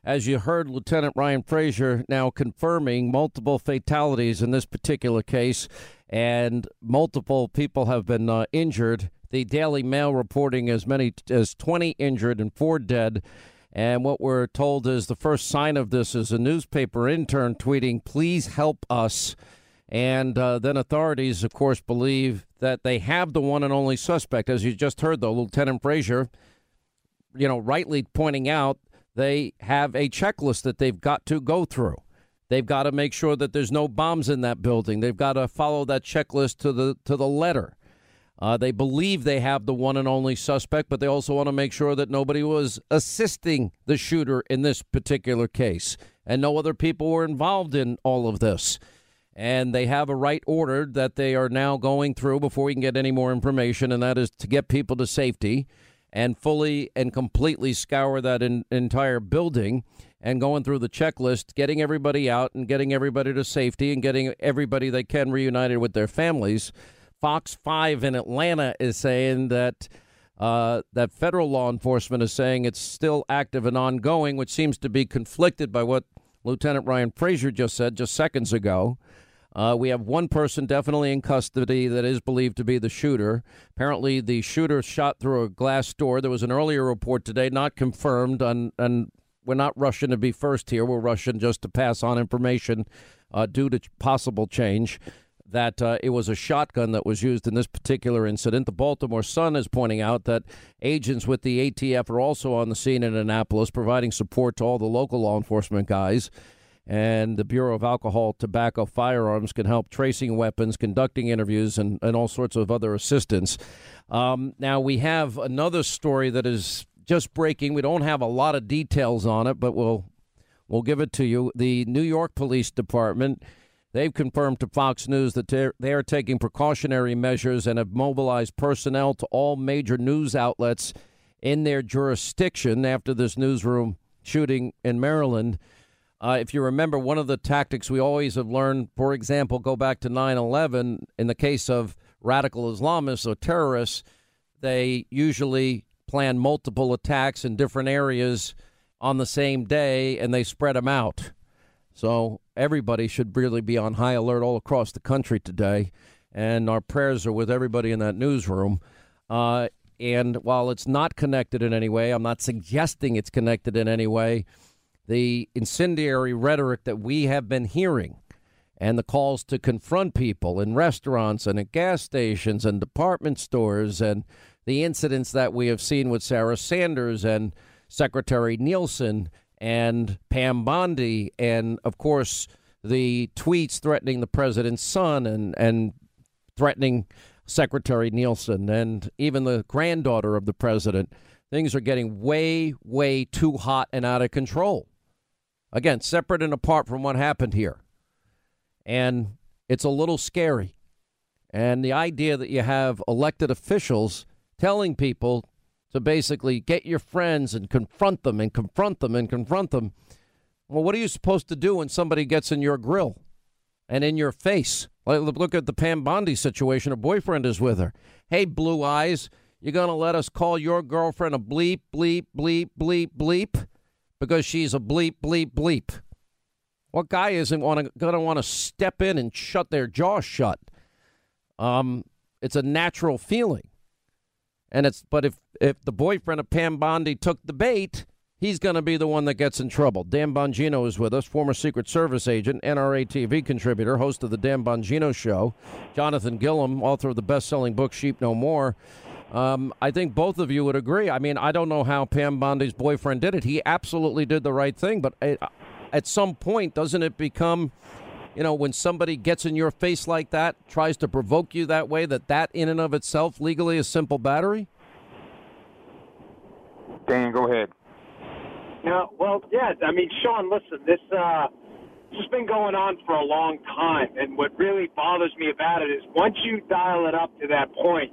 Speaker 4: As you heard, Lieutenant Ryan Frashure now confirming multiple fatalities in this particular case, and multiple people have been uh, injured the Daily Mail reporting as many as 20 injured and four dead. And what we're told is the first sign of this is a newspaper intern tweeting, please help us. And uh, then authorities, of course, believe that they have the one and only suspect. As you just heard, though, Lieutenant Frashure, you know, rightly pointing out, they have a checklist that they've got to go through. They've got to make sure that there's no bombs in that building. They've got to follow that checklist to the to the letter. Uh, they believe they have the one and only suspect, but they also want to make sure that nobody was assisting the shooter in this particular case and no other people were involved in all of this. And they have a right order that they are now going through before we can get any more information, and that is to get people to safety and fully and completely scour that in, entire building and going through the checklist, getting everybody out and getting everybody to safety and getting everybody they can reunited with their families. Fox 5 in Atlanta is saying that uh, that federal law enforcement is saying it's still active and ongoing, which seems to be conflicted by what Lieutenant Ryan Frashure just said just seconds ago. Uh, we have one person definitely in custody that is believed to be the shooter. Apparently, the shooter shot through a glass door. There was an earlier report today, not confirmed, and, and we're not rushing to be first here. We're rushing just to pass on information uh, due to possible change that uh, it was a shotgun that was used in this particular incident. The Baltimore Sun is pointing out that agents with the ATF are also on the scene in Annapolis, providing support to all the local law enforcement guys. And the Bureau of Alcohol, Tobacco, Firearms can help tracing weapons, conducting interviews, and, and all sorts of other assistance. Um, now, we have another story that is just breaking. We don't have a lot of details on it, but we'll, we'll give it to you. The New York Police Department They've confirmed to Fox News that they are taking precautionary measures and have mobilized personnel to all major news outlets in their jurisdiction after this newsroom shooting in Maryland. Uh, if you remember, one of the tactics we always have learned, for example, go back to 9 11, in the case of radical Islamists or terrorists, they usually plan multiple attacks in different areas on the same day and they spread them out. So everybody should really be on high alert all across the country today. And our prayers are with everybody in that newsroom. Uh, and while it's not connected in any way, I'm not suggesting it's connected in any way. The incendiary rhetoric that we have been hearing and the calls to confront people in restaurants and at gas stations and department stores and the incidents that we have seen with Sarah Sanders and Secretary Nielsen and Pam Bondi, and of course the tweets threatening the president's son and and threatening Secretary Nielsen and even the granddaughter of the president. Things are getting way, way too hot and out of control. Again, separate and apart from what happened here. And it's a little scary. And the idea that you have elected officials telling people to basically get your friends and confront them and confront them and confront them. Well, what are you supposed to do when somebody gets in your grill and in your face? look at the Pam Bondi situation. Her boyfriend is with her. Hey, blue eyes, you're going to let us call your girlfriend a bleep, bleep, bleep, bleep, bleep? because she's a bleep, bleep, bleep. What guy isn't going to want to step in and shut their jaw shut? Um, it's a natural feeling, and it's. But if if the boyfriend of Pam Bondi took the bait, he's going to be the one that gets in trouble. Dan Bongino is with us, former Secret Service agent, NRA TV contributor, host of the Dan Bongino Show. Jonathan Gilliam, author of the best-selling book Sheep No More. Um, I think both of you would agree. I mean, I don't know how Pam Bondi's boyfriend did it. He absolutely did the right thing, but at some point, doesn't it become, you know, when somebody gets in your face like that, tries to provoke you that way, that that in and of itself legally is simple battery?
Speaker 14: Dan, go ahead.
Speaker 15: Yeah, well, yeah. I mean, Sean, listen, this uh, this has been going on for a long time, and what really bothers me about it is once you dial it up to that point,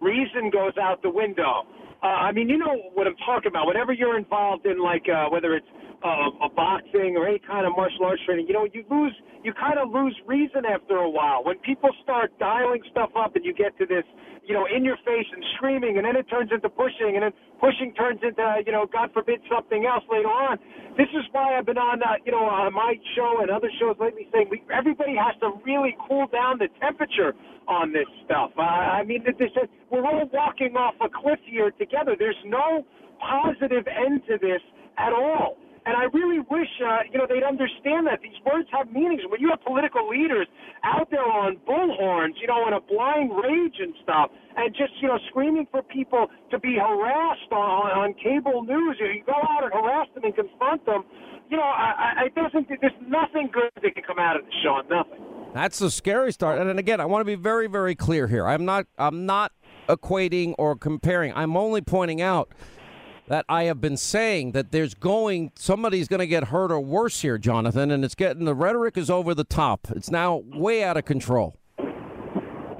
Speaker 15: reason goes out the window. Uh, I mean, you know what I'm talking about. Whatever you're involved in, like, uh, whether it's uh, a boxing or any kind of martial arts training, you know, you lose, you kind of lose reason after a while. When people start dialing stuff up and you get to this, you know, in your face and screaming, and then it turns into pushing, and then pushing turns into, you know, God forbid something else later on. This is why I've been on, uh, you know, on my show and other shows lately saying we, everybody has to really cool down the temperature on this stuff. Uh, I mean, this is, we're all walking off a cliff here together. There's no positive end to this at all. And I really wish, uh, you know, they'd understand that these words have meanings. When you have political leaders out there on bullhorns, you know, in a blind rage and stuff, and just, you know, screaming for people to be harassed on, on cable news, you go out and harass them and confront them, you know, I, I doesn't, think there's nothing good that can come out of this, Sean, nothing.
Speaker 4: That's a scary start. And again, I want to be very, very clear here. I'm not, I'm not equating or comparing. I'm only pointing out that I have been saying that there's going somebody's going to get hurt or worse here, Jonathan, and it's getting the rhetoric is over the top. It's now way out of control.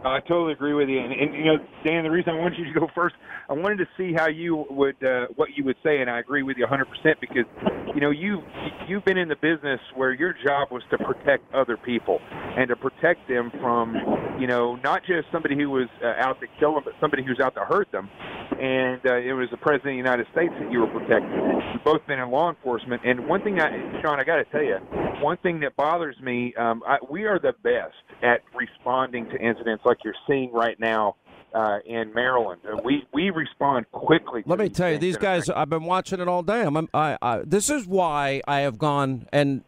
Speaker 14: I totally agree with you, and, and you know, Dan, the reason I wanted you to go first, I wanted to see how you would uh, what you would say, and I agree with you 100 percent because you know you you've been in the business where your job was to protect other people and to protect them from you know not just somebody who was uh, out to kill them, but somebody who's out to hurt them, and uh, it was the president of the United States that you were protecting. We've both been in law enforcement, and one thing, I, Sean, I got to tell you, one thing that bothers me, um, I, we are the best at responding to incidents like you're seeing right now uh, in Maryland. Uh, we we respond quickly.
Speaker 4: Let me tell you, these guys. I've been watching it all day. I'm, I, I, this is why I have gone and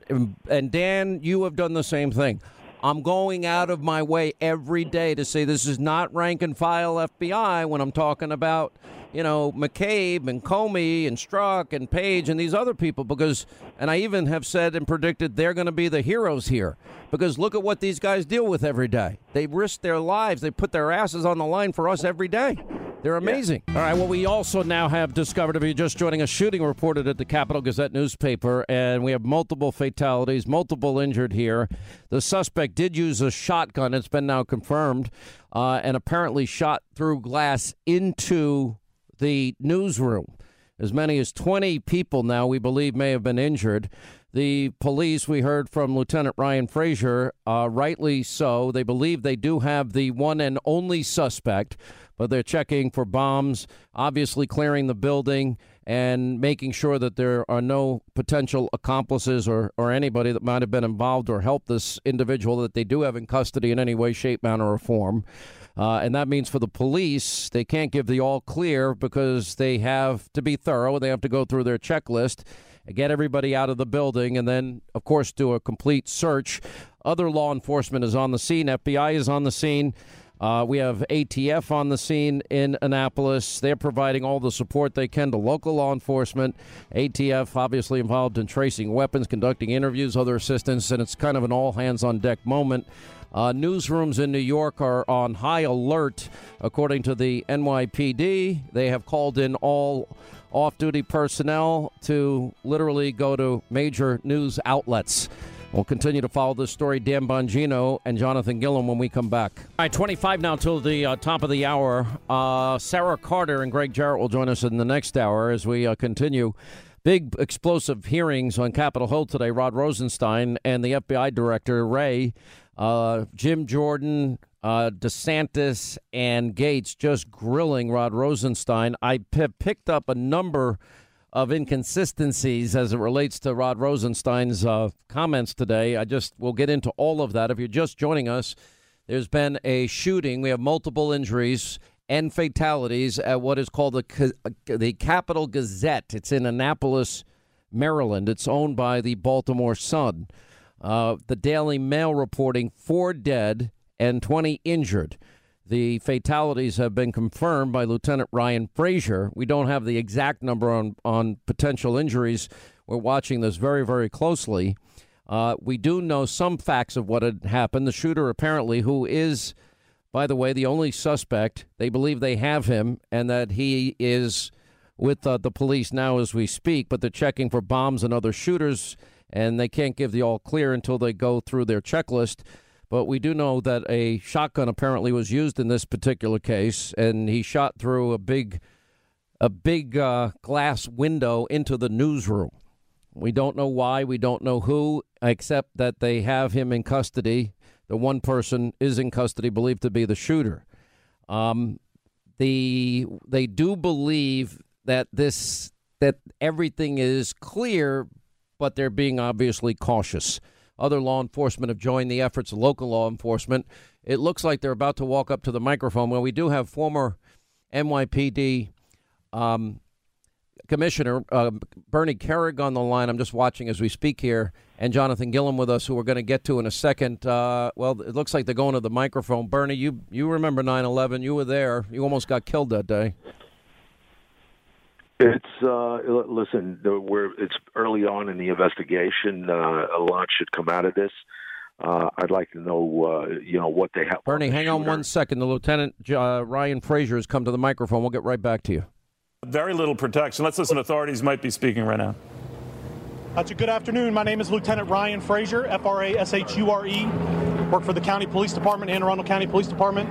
Speaker 4: and Dan, you have done the same thing. I'm going out of my way every day to say this is not rank and file FBI when I'm talking about you know, McCabe and Comey and Strzok and Page and these other people because, and I even have said and predicted they're going to be the heroes here because look at what these guys deal with every day. They risk their lives, they put their asses on the line for us every day. They're amazing. Yeah. All right. Well, we also now have discovered, if you're just joining a shooting reported at the Capital Gazette newspaper, and we have multiple fatalities, multiple injured here. The suspect did use a shotgun. It's been now confirmed, uh, and apparently shot through glass into the newsroom. As many as 20 people now, we believe, may have been injured. The police, we heard from Lieutenant Ryan Frashure, uh, rightly so. They believe they do have the one and only suspect, but they're checking for bombs, obviously clearing the building and making sure that there are no potential accomplices or, or anybody that might have been involved or helped this individual that they do have in custody in any way, shape, manner, or form. Uh, and that means for the police, they can't give the all clear because they have to be thorough. They have to go through their checklist, get everybody out of the building, and then, of course, do a complete search. Other law enforcement is on the scene, FBI is on the scene. Uh, we have ATF on the scene in Annapolis. They're providing all the support they can to local law enforcement. ATF obviously involved in tracing weapons, conducting interviews, other assistance, and it's kind of an all hands on deck moment. Uh, newsrooms in New York are on high alert, according to the NYPD. They have called in all off duty personnel to literally go to major news outlets. We'll continue to follow this story. Dan Bongino and Jonathan Gilliam when we come back. All right, 25 now till the uh, top of the hour. Uh, Sara Carter and Gregg Jarrett will join us in the next hour as we uh, continue. Big explosive hearings on Capitol Hill today. Rod Rosenstein and the FBI director, Wray, uh, Jim Jordan, uh, DeSantis, and Gaetz just grilling Rod Rosenstein. I p- picked up a number of inconsistencies as it relates to Rod Rosenstein's uh, comments today. I just will get into all of that. If you're just joining us, there's been a shooting. We have multiple injuries and fatalities at what is called the the Capital Gazette. It's in Annapolis, Maryland. It's owned by the Baltimore Sun. Uh, the Daily Mail reporting four dead and 20 injured. The fatalities have been confirmed by Lieutenant Ryan Frashure. We don't have the exact number on, on potential injuries. We're watching this very, very closely. Uh, we do know some facts of what had happened. The shooter, apparently, who is, by the way, the only suspect, they believe they have him and that he is with uh, the police now as we speak, but they're checking for bombs and other shooters, and they can't give the all clear until they go through their checklist. But we do know that a shotgun apparently was used in this particular case, and he shot through a big, a big uh, glass window into the newsroom. We don't know why. We don't know who, except that they have him in custody. The one person is in custody, believed to be the shooter. Um, the they do believe that this that everything is clear, but they're being obviously cautious. Other law enforcement have joined the efforts of local law enforcement. It looks like they're about to walk up to the microphone. Well, we do have former NYPD um, Commissioner uh, Bernie Kerik on the line. I'm just watching as we speak here, and Jonathan Gilliam with us, who we're going to get to in a second. Uh, well, it looks like they're going to the microphone. Bernie, you you remember 9/11? You were there. You almost got killed that day.
Speaker 16: It's uh, listen. We're it's early on in the investigation. Uh, a lot should come out of this. Uh, I'd like to know, uh, you know, what they have.
Speaker 4: Bernie,
Speaker 16: on
Speaker 4: hang on one second. The Lieutenant uh, Ryan Frashure has come to the microphone. We'll get right back to you.
Speaker 17: Very little protection. Let's listen. Authorities might be speaking right now.
Speaker 11: That's a good afternoon. My name is Lieutenant Ryan Frashure, F R A S H U R E work for the County Police Department, Anne Arundel County Police Department.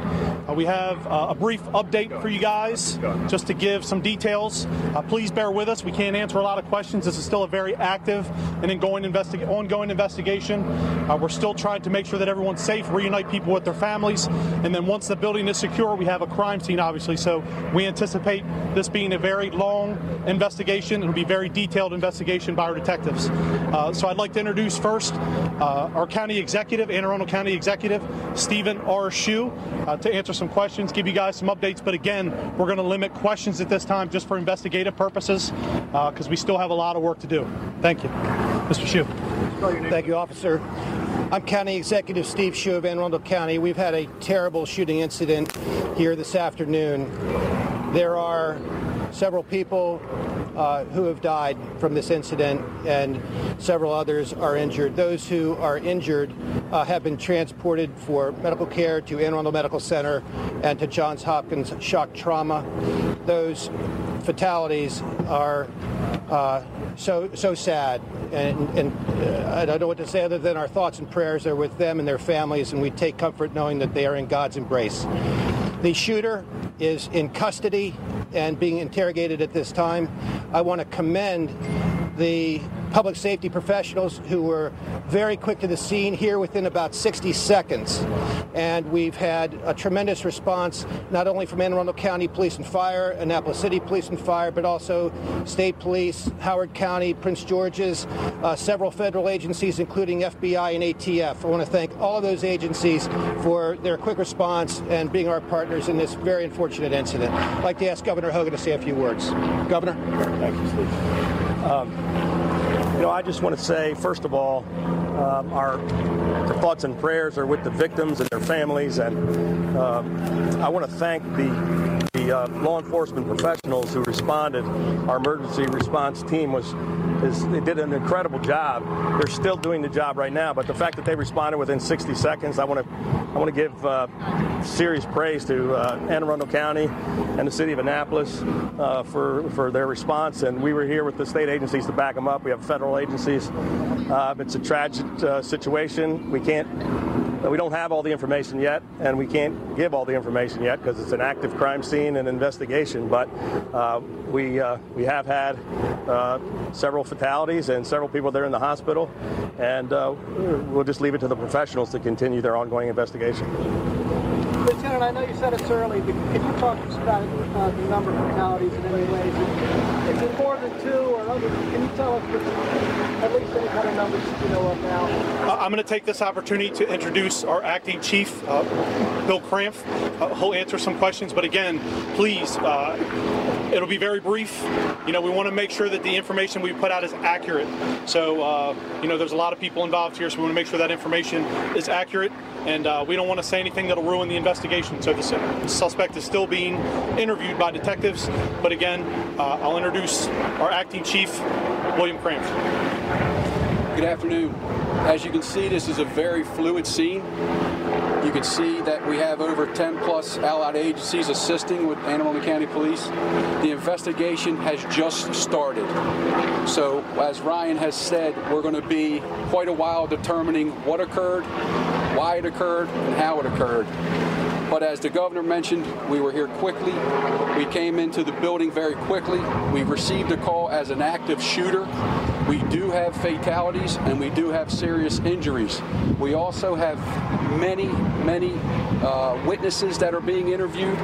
Speaker 11: Uh, we have uh, a brief update for you guys just to give some details. Uh, please bear with us. We can't answer a lot of questions. This is still a very active and ongoing, investi- ongoing investigation. Uh, we're still trying to make sure that everyone's safe, reunite people with their families, and then once the building is secure, we have a crime scene, obviously. So we anticipate this being a very long investigation. It'll be a very detailed investigation by our detectives. Uh, so I'd like to introduce first uh, our county executive, Anne Arundel County Executive, Steven R. Schuh, uh, to answer some questions, give you guys some updates. But again, we're going to limit questions at this time just for investigative purposes because uh, we still have a lot of work to do. Thank you. Mr. Schuh.
Speaker 18: Thank you, officer. I'm County Executive Steve Schuh of Anne Arundel County. We've had a terrible shooting incident here this afternoon. There are several people uh, who have died from this incident, and several others are injured. Those who are injured uh, have been transported for medical care to Anne Arundel Medical Center and to Johns Hopkins Shock Trauma. Those fatalities are uh, so so sad, and, and uh, I don't know what to say other than our thoughts and prayers are with them and their families, and we take comfort knowing that they are in God's embrace. The shooter is in custody and being interrogated at this time. I want to commend the public safety professionals who were very quick to the scene here within about 60 seconds. And we've had a tremendous response, not only from Anne Arundel County Police and Fire, Annapolis City Police and Fire, but also state police, Howard County, Prince George's, uh, several federal agencies, including FBI and ATF. I want to thank all of those agencies for their quick response and being our partners in this very unfortunate incident. I'd like to ask Governor Hogan to say a few words. Governor?
Speaker 19: Thank you, Steve. Um, you know, I just want to say, first of all, um, our, our, thoughts and prayers are with the victims and their families, and um, I want to thank the uh, law enforcement professionals who responded. Our emergency response team was is they did an incredible job. They're still doing the job right now, but the fact that they responded within 60 seconds, I want to I want to give uh, serious praise to uh, Anne Arundel County and the city of Annapolis uh, for for their response. And we were here with the state agencies to back them up. We have federal agencies. Uh, it's a tragic uh, situation. We can't we don't have all the information yet, and we can't give all the information yet because it's an active crime scene and investigation. But uh, we uh, we have had uh, several fatalities and several people there in the hospital, and uh, we'll just leave it to the professionals to continue their ongoing investigation.
Speaker 18: Lieutenant, I know you said it's early, but can you talk us about uh, the number of fatalities in any ways? Is it more than two or other? Can you tell us
Speaker 11: Uh, I'm going to take this opportunity to introduce our acting chief, uh, Bill Krampf. Uh, he'll answer some questions, but again, please, uh, it'll be very brief. You know, we want to make sure that the information we put out is accurate. So, uh, you know, there's a lot of people involved here, so we want to make sure that information is accurate, and we don't want to say anything that'll ruin the investigation. So the suspect is still being interviewed by detectives, but again, I'll introduce our acting chief, William Krampf.
Speaker 20: Good afternoon. As you can see, this is a very fluid scene. You can see that we have over 10 plus allied agencies assisting with Anne County Police. The investigation has just started. So, as Ryan has said, we're going to be quite a while determining what occurred, why it occurred, and how it occurred. But as the governor mentioned, we were here quickly. We came into the building very quickly. We received a call as an active shooter. We do have fatalities and we do have serious injuries. We also have many, many uh, witnesses that are being interviewed,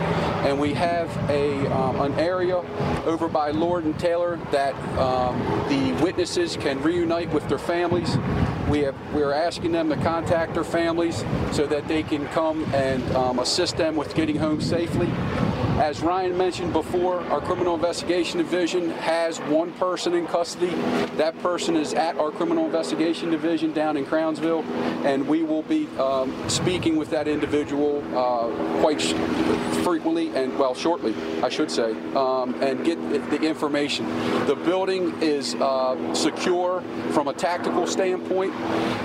Speaker 20: and we have a um, an area over by Lord and Taylor that um, the witnesses can reunite with their families. We have we are asking them to contact their families so that they can come and um, assist them with getting home safely. As Ryan mentioned before, our criminal investigation division has one person in custody. That person is at our criminal investigation division down in Crownsville, and we will be um, speaking with that individual uh, quite frequently and well shortly, I should say, um, and get the information. The building is uh, secure from a tactical standpoint.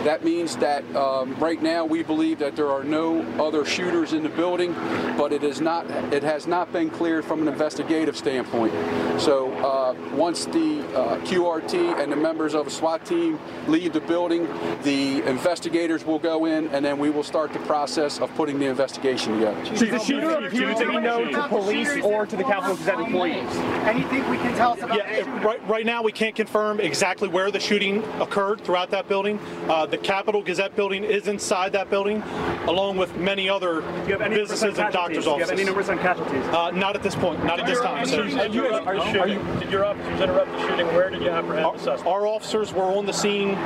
Speaker 20: That means that um, right now we believe that there are no other shooters in the building, but it is not. It has not been cleared from an investigative standpoint. So uh, once the uh, QRT and the members of a SWAT team leave the building, the investigators will go in, and then we will start the process of putting the investigation together.
Speaker 21: Does the shooter appear to be known to police or to the Capital Gazette employees?
Speaker 18: Anything we can tell us about
Speaker 11: Yeah, right, right now we can't confirm exactly where the shooting occurred throughout that building. Uh, the Capital Gazette building is inside that building, along with many other
Speaker 21: Do you have any numbers on
Speaker 11: businesses and
Speaker 21: casualties?
Speaker 11: doctors'
Speaker 21: Do you have any numbers on casualties?
Speaker 11: Uh, not at this point, not at this time. sir.
Speaker 21: Are you- are you- are you-
Speaker 13: Did your officers interrupt the shooting? Where did you apprehend the suspect?
Speaker 11: Our officers were on the scene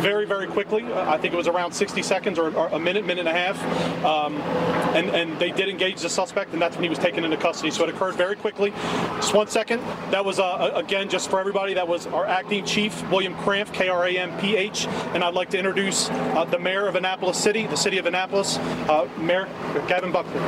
Speaker 11: very, very quickly. I think it was around 60 seconds or, or a minute, minute and a half. Um, and, and they did engage the suspect, and that's when he was taken into custody. So it occurred very quickly. Just one second. That was, uh, again, just for everybody, that was our acting chief, William Krampf, K R A M P H. And I'd like to introduce uh, the mayor of Annapolis City, the city of Annapolis, uh, Mayor Gavin Buckley.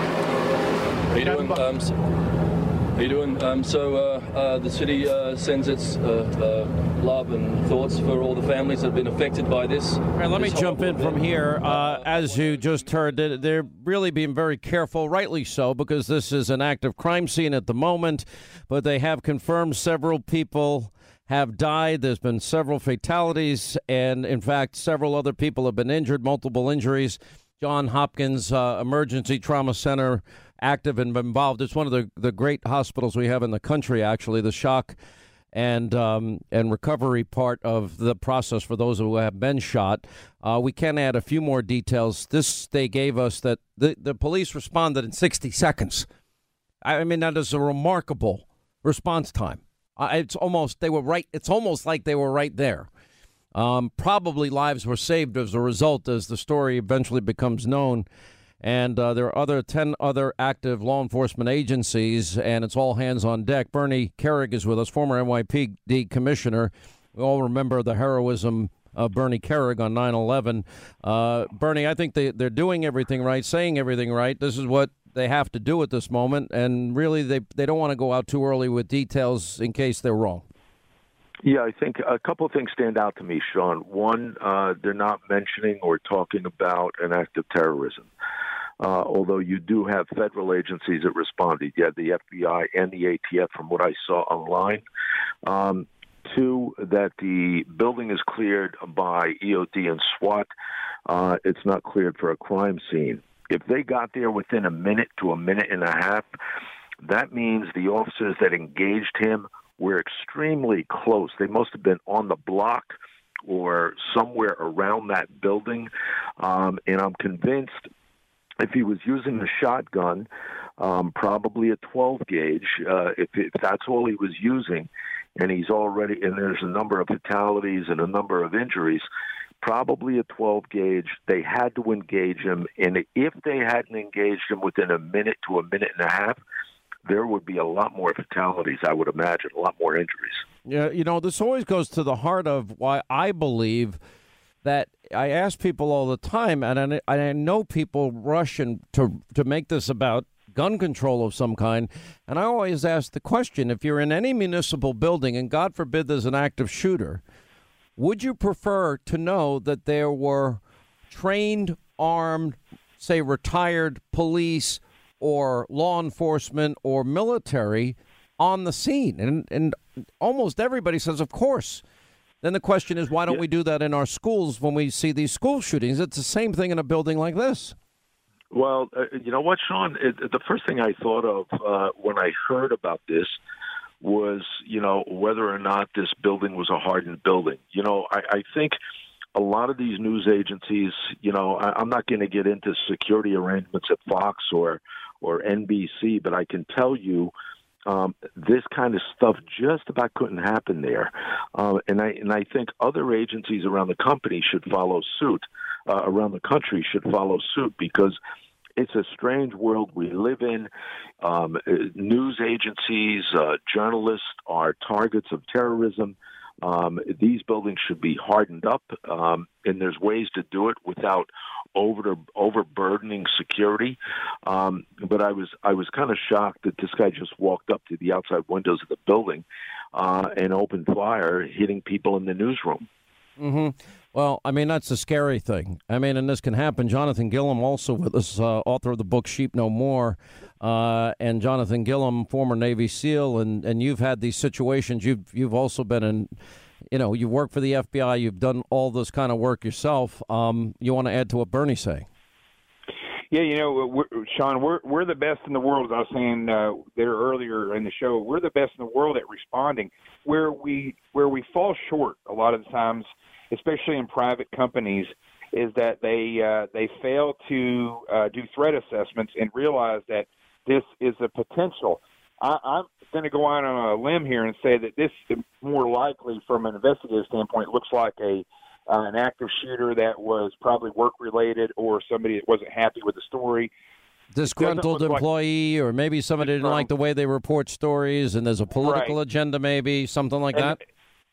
Speaker 22: How you doing? Um, so, how you doing? Um, so uh, uh, the city uh, sends its uh, uh, love and thoughts for all the families that have been affected by this.
Speaker 4: All right, let me jump in
Speaker 22: horrible
Speaker 4: from here. Uh, as you just heard, they- they're really being very careful, rightly so, because this is an active crime scene at the moment. But they have confirmed several people have died. There's been several fatalities, and in fact, several other people have been injured, multiple injuries. John Hopkins uh, Emergency Trauma Center active and involved. It's one of the, the great hospitals we have in the country, actually. The shock and um, and recovery part of the process for those who have been shot. Uh, we can add a few more details. This they gave us that the, the police responded in 60 seconds. I mean that is a remarkable response time. Uh, it's almost they were right. It's almost like they were right there. Um, probably lives were saved as a result, as the story eventually becomes known. And uh, there are other 10 other active law enforcement agencies, and it's all hands on deck. Bernie Kerik is with us, former NYPD commissioner. We all remember the heroism of Bernie Kerik on 9 11. Uh, Bernie, I think they, they're doing everything right, saying everything right. This is what they have to do at this moment, and really they, they don't want to go out too early with details in case they're wrong.
Speaker 16: Yeah, I think a couple of things stand out to me, Sean. One, uh, they're not mentioning or talking about an act of terrorism. Uh, although you do have federal agencies that responded. You had the FBI and the ATF, from what I saw online. Um, two, that the building is cleared by EOD and SWAT. Uh, it's not cleared for a crime scene. If they got there within a minute to a minute and a half, that means the officers that engaged him were extremely close. They must have been on the block or somewhere around that building. Um, and I'm convinced if he was using a shotgun, um, probably a 12 gauge, uh, if, if that's all he was using, and he's already, and there's a number of fatalities and a number of injuries, probably a 12 gauge. They had to engage him, and if they hadn't engaged him within a minute to a minute and a half, there would be a lot more fatalities, I would imagine, a lot more injuries.
Speaker 4: Yeah, you know, this always goes to the heart of why I believe that I ask people all the time, and I, I know people rush and to to make this about gun control of some kind, and I always ask the question: if you're in any municipal building, and God forbid there's an active shooter, would you prefer to know that there were trained, armed, say, retired police or law enforcement or military on the scene? And and almost everybody says, of course. Then the question is, why don't we do that in our schools when we see these school shootings? It's the same thing in a building like this.
Speaker 16: Well, uh, you know what, Sean? It, the first thing I thought of uh, when I heard about this was, you know, whether or not this building was a hardened building. You know, I, I think a lot of these news agencies, you know, I, I'm not going to get into security arrangements at Fox or or NBC, but I can tell you um, this kind of stuff just about couldn't happen there. Uh, and I and I think other agencies around the company should follow suit. Uh, around the country should follow suit because it's a strange world we live in. Um, uh, news agencies, uh, journalists are targets of terrorism. Um, these buildings should be hardened up, um, and there's ways to do it without over overburdening security. Um, but I was I was kind of shocked that this guy just walked up to the outside windows of the building uh, and opened fire, hitting people in the newsroom.
Speaker 4: Mm-hmm. Well, I mean that's a scary thing. I mean, and this can happen. Jonathan Gilliam, also with us, uh, author of the book "Sheep No More," uh, and Jonathan Gilliam, former Navy SEAL, and and you've had these situations. You've you've also been in you know, you work for the FBI, you've done all this kind of work yourself. Um, you want to add to what Bernie's saying?
Speaker 14: Yeah, you know, we're, Sean, we're we're the best in the world. As I was saying uh, there earlier in the show, we're the best in the world at responding. Where we where we fall short a lot of the times, especially in private companies, is that they uh, they fail to uh, do threat assessments and realize that this is a potential. I, I'm going to go out on a limb here and say that this more likely, from an investigative standpoint, looks like a uh, an active shooter that was probably work related or somebody that wasn't happy with the story.
Speaker 4: Disgruntled employee, like, or maybe somebody didn't like the way they report stories, and there's a political
Speaker 14: right.
Speaker 4: agenda, maybe something like
Speaker 14: and,
Speaker 4: that.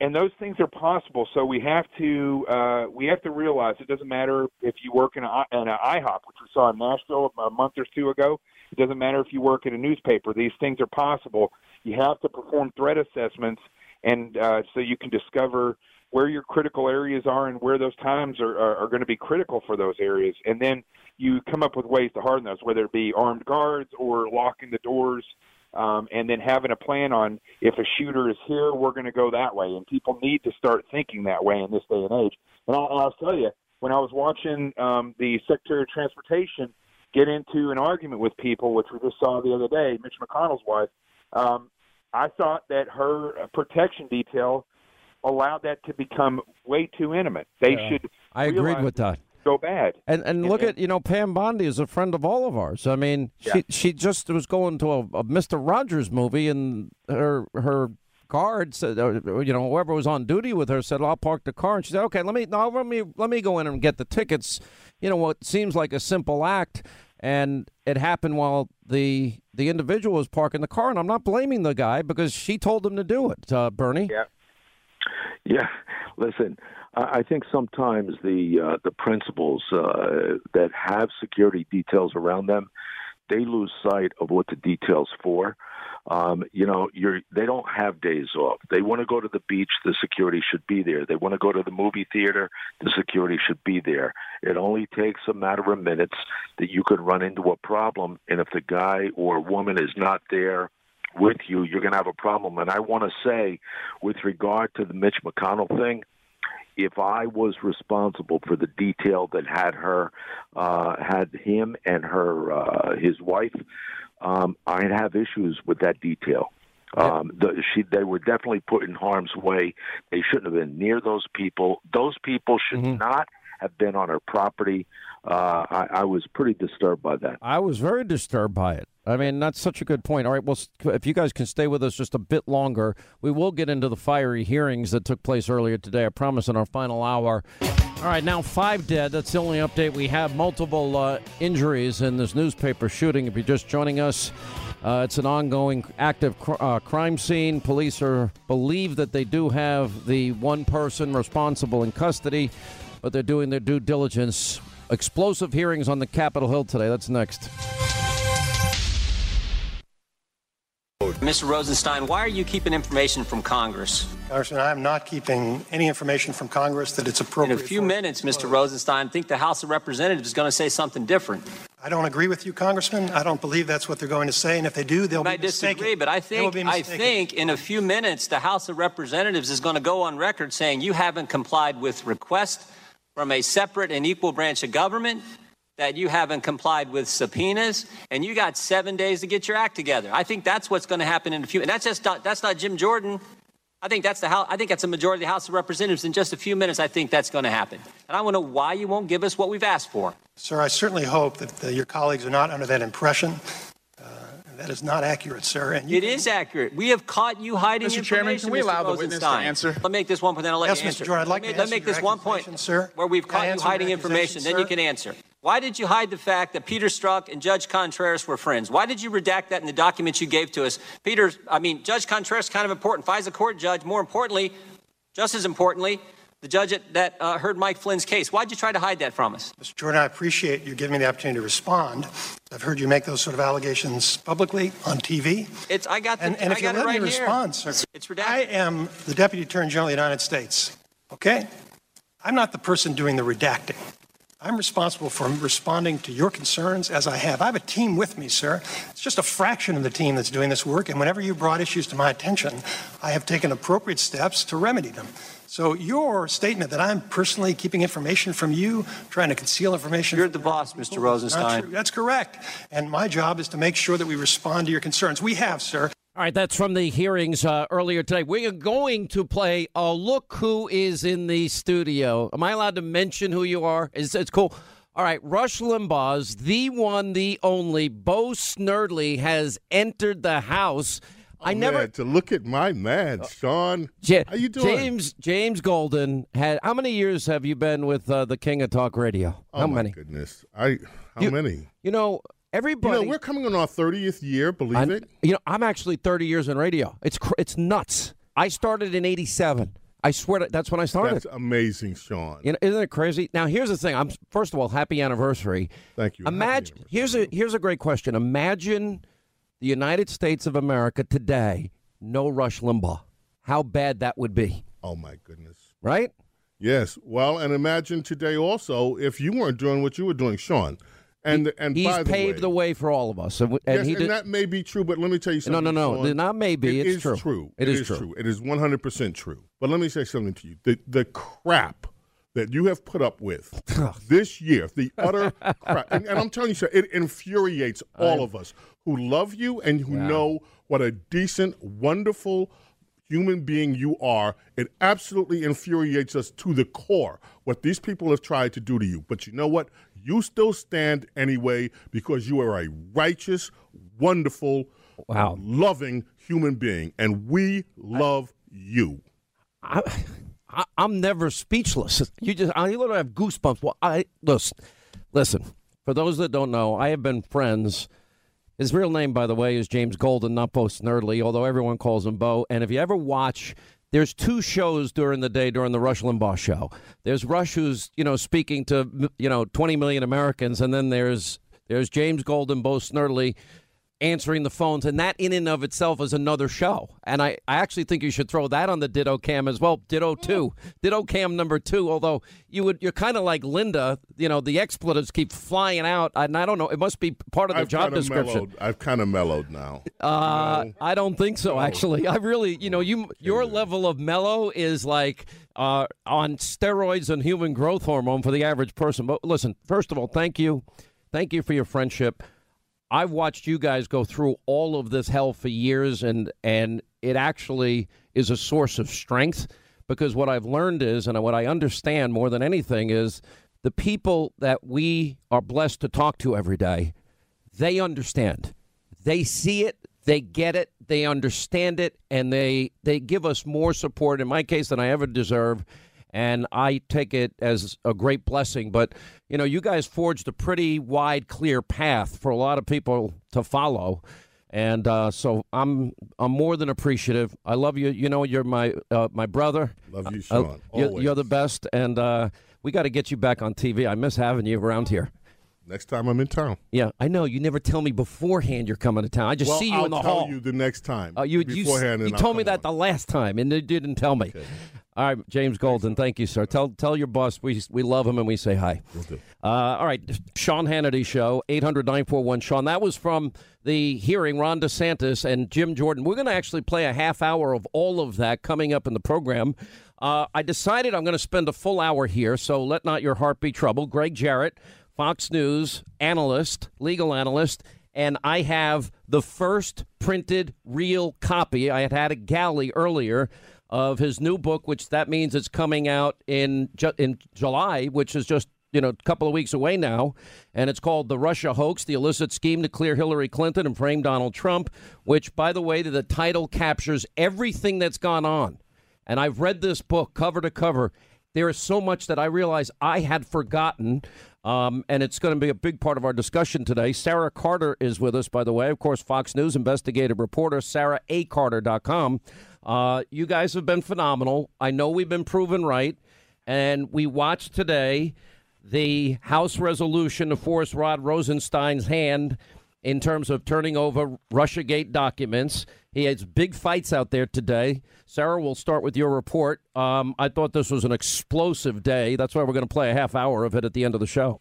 Speaker 14: And those things are possible. So we have to uh, we have to realize it doesn't matter if you work in a in an IHOP, which we saw in Nashville a month or two ago. It doesn't matter if you work at a newspaper. These things are possible. You have to perform threat assessments, and uh, so you can discover where your critical areas are and where those times are, are, are going to be critical for those areas. And then you come up with ways to harden those, whether it be armed guards or locking the doors. Um, and then having a plan on if a shooter is here, we're going to go that way. And people need to start thinking that way in this day and age. And I'll, I'll tell you, when I was watching um, the Secretary of Transportation get into an argument with people, which we just saw the other day, Mitch McConnell's wife, um, I thought that her protection detail allowed that to become way too intimate. They
Speaker 4: Yeah.
Speaker 14: should.
Speaker 4: I agreed with that.
Speaker 14: Go bad.
Speaker 4: And and look at you know Pam Bondi is a friend of all of ours. I mean,
Speaker 14: Yeah.
Speaker 4: she she just was going to a, a Mister Rogers movie, and her her guard said, uh, you know, whoever was on duty with her said, "I'll park the car," and she said, "Okay, let me no, let me let me go in and get the tickets." You know, what seems like a simple act, and it happened while the the individual was parking the car, and I'm not blaming the guy because she told him to do it. Uh, Bernie.
Speaker 14: Yeah.
Speaker 16: Yeah, listen. I think sometimes the uh, the principals uh, that have security details around them, they lose sight of what the details for. Um, you know, you're they don't have days off. They want to go to the beach, the security should be there. They want to go to the movie theater, the security should be there. It only takes a matter of minutes that you could run into a problem, and if the guy or woman is not there with you, you're going to have a problem. And I want to say, with regard to the Mitch McConnell thing, if I was responsible for the detail that had her, uh, had him and her, uh, his wife, um, I'd have issues with that detail. Um, the, she, they were definitely put in harm's way. They shouldn't have been near those people. Those people should not have been on her property. Uh, I, I was pretty disturbed by that.
Speaker 4: I was very disturbed by it. I mean, that's such a good point. All right, well, if you guys can stay with us just a bit longer, we will get into the fiery hearings that took place earlier today. I promise in our final hour. All right, now five dead. That's the only update we have. Multiple uh, injuries in this newspaper shooting. If you're just joining us, uh, it's an ongoing active cr- uh, crime scene. Police are believe that they do have the one person responsible in custody, but they're doing their due diligence. Explosive hearings on the Capitol Hill today. That's next.
Speaker 8: Mr. Rosenstein, why are you keeping information from Congress?
Speaker 10: Congressman, I am not keeping any information from Congress that it's appropriate.
Speaker 8: In a few minutes, Mr. Rosenstein, I think the House of Representatives is going to say something different.
Speaker 10: I don't agree with you, Congressman. I don't believe that's what they're going to say, and if they do, they'll
Speaker 8: I
Speaker 10: be mistaken.
Speaker 8: I disagree, but I think I think in a few minutes the House of Representatives is going to go on record saying you haven't complied with requests from a separate and equal branch of government, that you haven't complied with subpoenas, and you got seven days to get your act together. I think that's what's going to happen in a few. And that's just not, that's not Jim Jordan. I think that's the House. I think that's a majority of the House of Representatives. In just a few minutes, I think that's going to happen. And I want to know why you won't give us what we've asked for.
Speaker 10: Sir, I certainly hope that uh, your colleagues are not under that impression. That is not accurate, sir. And you
Speaker 8: It is accurate. We have caught you hiding
Speaker 10: Mr.
Speaker 8: information.
Speaker 10: Chairman, can we
Speaker 8: Mr.
Speaker 10: allow the witness to
Speaker 8: Rosenstein.
Speaker 10: answer?
Speaker 8: Let me make this one point, then I'll let
Speaker 10: Yes,
Speaker 8: you
Speaker 10: Mr.
Speaker 8: answer.
Speaker 10: Jordan, I'd like
Speaker 8: let me,
Speaker 10: to
Speaker 8: let
Speaker 10: answer
Speaker 8: me make
Speaker 10: your
Speaker 8: this one point,
Speaker 10: sir.
Speaker 8: where we've
Speaker 10: Can I
Speaker 8: caught you
Speaker 10: answer your
Speaker 8: hiding information.
Speaker 10: accusation,
Speaker 8: Then you
Speaker 10: sir?
Speaker 8: can answer. Why did you hide the fact that Peter Strzok and Judge Contreras were friends? Why did you redact that in the documents you gave to us? Peter, I mean, Judge Contreras kind of important. FISA court judge. More importantly, just as importantly, the judge that, that uh, heard Mike Flynn's case. Why'd you try to hide that from us?
Speaker 10: Mr. Jordan, I appreciate you giving me the opportunity to respond. I've heard you make those sort of allegations publicly on TV.
Speaker 8: It's I got the,
Speaker 10: And, and
Speaker 8: I
Speaker 10: if you
Speaker 8: got it
Speaker 10: let
Speaker 8: right
Speaker 10: me respond, sir,
Speaker 8: It's redacted.
Speaker 10: I am the Deputy Attorney General of the United States. Okay? I'm not the person doing the redacting. I'm responsible for responding to your concerns as I have. I have a team with me, sir. It's just a fraction of the team that's doing this work, and whenever you brought issues to my attention, I have taken appropriate steps to remedy them. So your statement that I'm personally keeping information from you, trying to conceal information.
Speaker 8: You're the boss, Mr. Rosenstein.
Speaker 10: That's correct. And my job is to make sure that we respond to your concerns. We have, sir.
Speaker 4: All right, that's from the hearings uh, earlier today. We are going to play uh, Look Who Is in the Studio. Am I allowed to mention who you are? It's, it's cool. All right, Rush Limbaugh's the one, the only, Bo Snerdley has entered the house. I never.
Speaker 23: Oh, to look at my man, Sean.
Speaker 4: Ja-
Speaker 23: How you doing?
Speaker 4: James James Golden had. How many years have you been with uh, the King of Talk Radio?
Speaker 23: Oh
Speaker 4: how
Speaker 23: my
Speaker 4: many?
Speaker 23: goodness. I how
Speaker 4: You-
Speaker 23: many?
Speaker 4: You know, everybody.
Speaker 23: You know, we're coming on our 30th year, believe
Speaker 4: I'm-
Speaker 23: it.
Speaker 4: You know, I'm actually 30 years in radio. It's cr- it's nuts. I started in '87. I swear to, that's when I started.
Speaker 23: That's amazing, Sean.
Speaker 4: You know, isn't it crazy? Now, here's the thing. I'm first of all, happy anniversary.
Speaker 23: Thank you.
Speaker 4: Imagine here's a here's a great question. Imagine the United States of America today, no Rush Limbaugh. How bad that would be,
Speaker 23: Oh my goodness.
Speaker 4: right?
Speaker 23: Yes. Well, and imagine today also if you weren't doing what you were doing, Sean. And and
Speaker 4: He's
Speaker 23: by the
Speaker 4: paved
Speaker 23: way,
Speaker 4: the way for all of us, and, and
Speaker 23: yes,
Speaker 4: he
Speaker 23: and
Speaker 4: did.
Speaker 23: that may be true, but let me tell you something.
Speaker 4: no, no.
Speaker 23: Sean.
Speaker 4: Not maybe,
Speaker 23: It
Speaker 4: it's
Speaker 23: is
Speaker 4: true.
Speaker 23: It
Speaker 4: It
Speaker 23: is,
Speaker 4: is
Speaker 23: true.
Speaker 4: true.
Speaker 23: It is 100% true. But let me say something to you. The, the crap that you have put up with this year, the utter crap, and, and I'm telling you, sir, it infuriates all of us who love you and who
Speaker 4: Wow.
Speaker 23: know what a decent, wonderful human being you are. It absolutely infuriates us to the core what these people have tried to do to you. But you know what? You still stand anyway because you are a righteous, wonderful,
Speaker 4: Wow.
Speaker 23: loving human being, and we love you.
Speaker 4: I, I, I'm never speechless. You just, I literally have goosebumps. Well, I listen, listen. For those that don't know, I have been friends. His real name, by the way, is James Golden, not Bo Snerdley, although everyone calls him Bo. And if you ever watch, there's two shows during the day during the Rush Limbaugh show. There's Rush who's you know speaking to you know 20 million Americans, and then there's there's James Golden, Bo Snerdley answering the phones, and that in and of itself is another show. And I, I actually think you should throw that on the Ditto Cam as well. Ditto two, Ditto Cam number two. Although you would, you're kind of like Linda. You know, the expletives keep flying out, and I don't know. It must be part of the
Speaker 23: I've
Speaker 4: job description.
Speaker 23: Mellowed. I've kind of mellowed now.
Speaker 4: Uh,
Speaker 23: No.
Speaker 4: I don't think so. Actually, I really, you know, you your level of mellow is like uh, on steroids and human growth hormone for the average person. But listen, first of all, thank you, thank you for your friendship. I've watched you guys go through all of this hell for years, and and it actually is a source of strength because what I've learned is, and what I understand more than anything is, the people that we are blessed to talk to every day, they understand. They see it, they get it, they understand it, and they they give us more support in my case than I ever deserve. And I take it as a great blessing. But, you know, you guys forged a pretty wide, clear path for a lot of people to follow. And uh, so I'm I'm more than appreciative. I love you. You know, you're my uh, my brother.
Speaker 23: Love you,
Speaker 4: Uh,
Speaker 23: Sean.
Speaker 4: you're, you're the best, and uh, we got to get you back on TV. I miss having you around here.
Speaker 23: Next time I'm in town.
Speaker 4: Yeah, I know. You never tell me beforehand you're coming to town. I just
Speaker 23: well,
Speaker 4: see you
Speaker 23: I'll
Speaker 4: in the
Speaker 23: tell
Speaker 4: hall.
Speaker 23: you the next time.
Speaker 4: Uh, you you,
Speaker 23: beforehand.
Speaker 4: you
Speaker 23: and I'll
Speaker 4: told me
Speaker 23: come
Speaker 4: that the last time, and you didn't tell me. All right, James Golden, thank you, sir. Tell tell your boss we we love him and we say hi. Uh, all right, Sean Hannity show eight hundred nine four one. Sean, that was from the hearing. Ron DeSantis and Jim Jordan. We're going to actually play a half hour of all of that coming up in the program. Uh, I decided I'm going to spend a full hour here, so let not your heart be troubled. Gregg Jarrett, Fox News analyst, legal analyst, and I have the first printed real copy. I had had a galley earlier of his new book, which that means it's coming out in ju- in July, which is just you know a couple of weeks away now, and it's called "The Russia Hoax: The Illicit Scheme to Clear Hillary Clinton and Frame Donald Trump," which, by the way, the title captures everything that's gone on. And I've read this book cover to cover. There is so much that I realize I had forgotten, um, and it's going to be a big part of our discussion today. Sara Carter is with us, by the way. Of course, Fox News investigative reporter, SaraACarter.com. Uh, you guys have been phenomenal. I know we've been proven right. And we watched today the House resolution to force Rod Rosenstein's hand in terms of turning over Russiagate documents. He has big fights out there today. Sara, we'll start with your report. Um, I thought this was an explosive day. That's why we're going to play a half hour of it at the end of the show.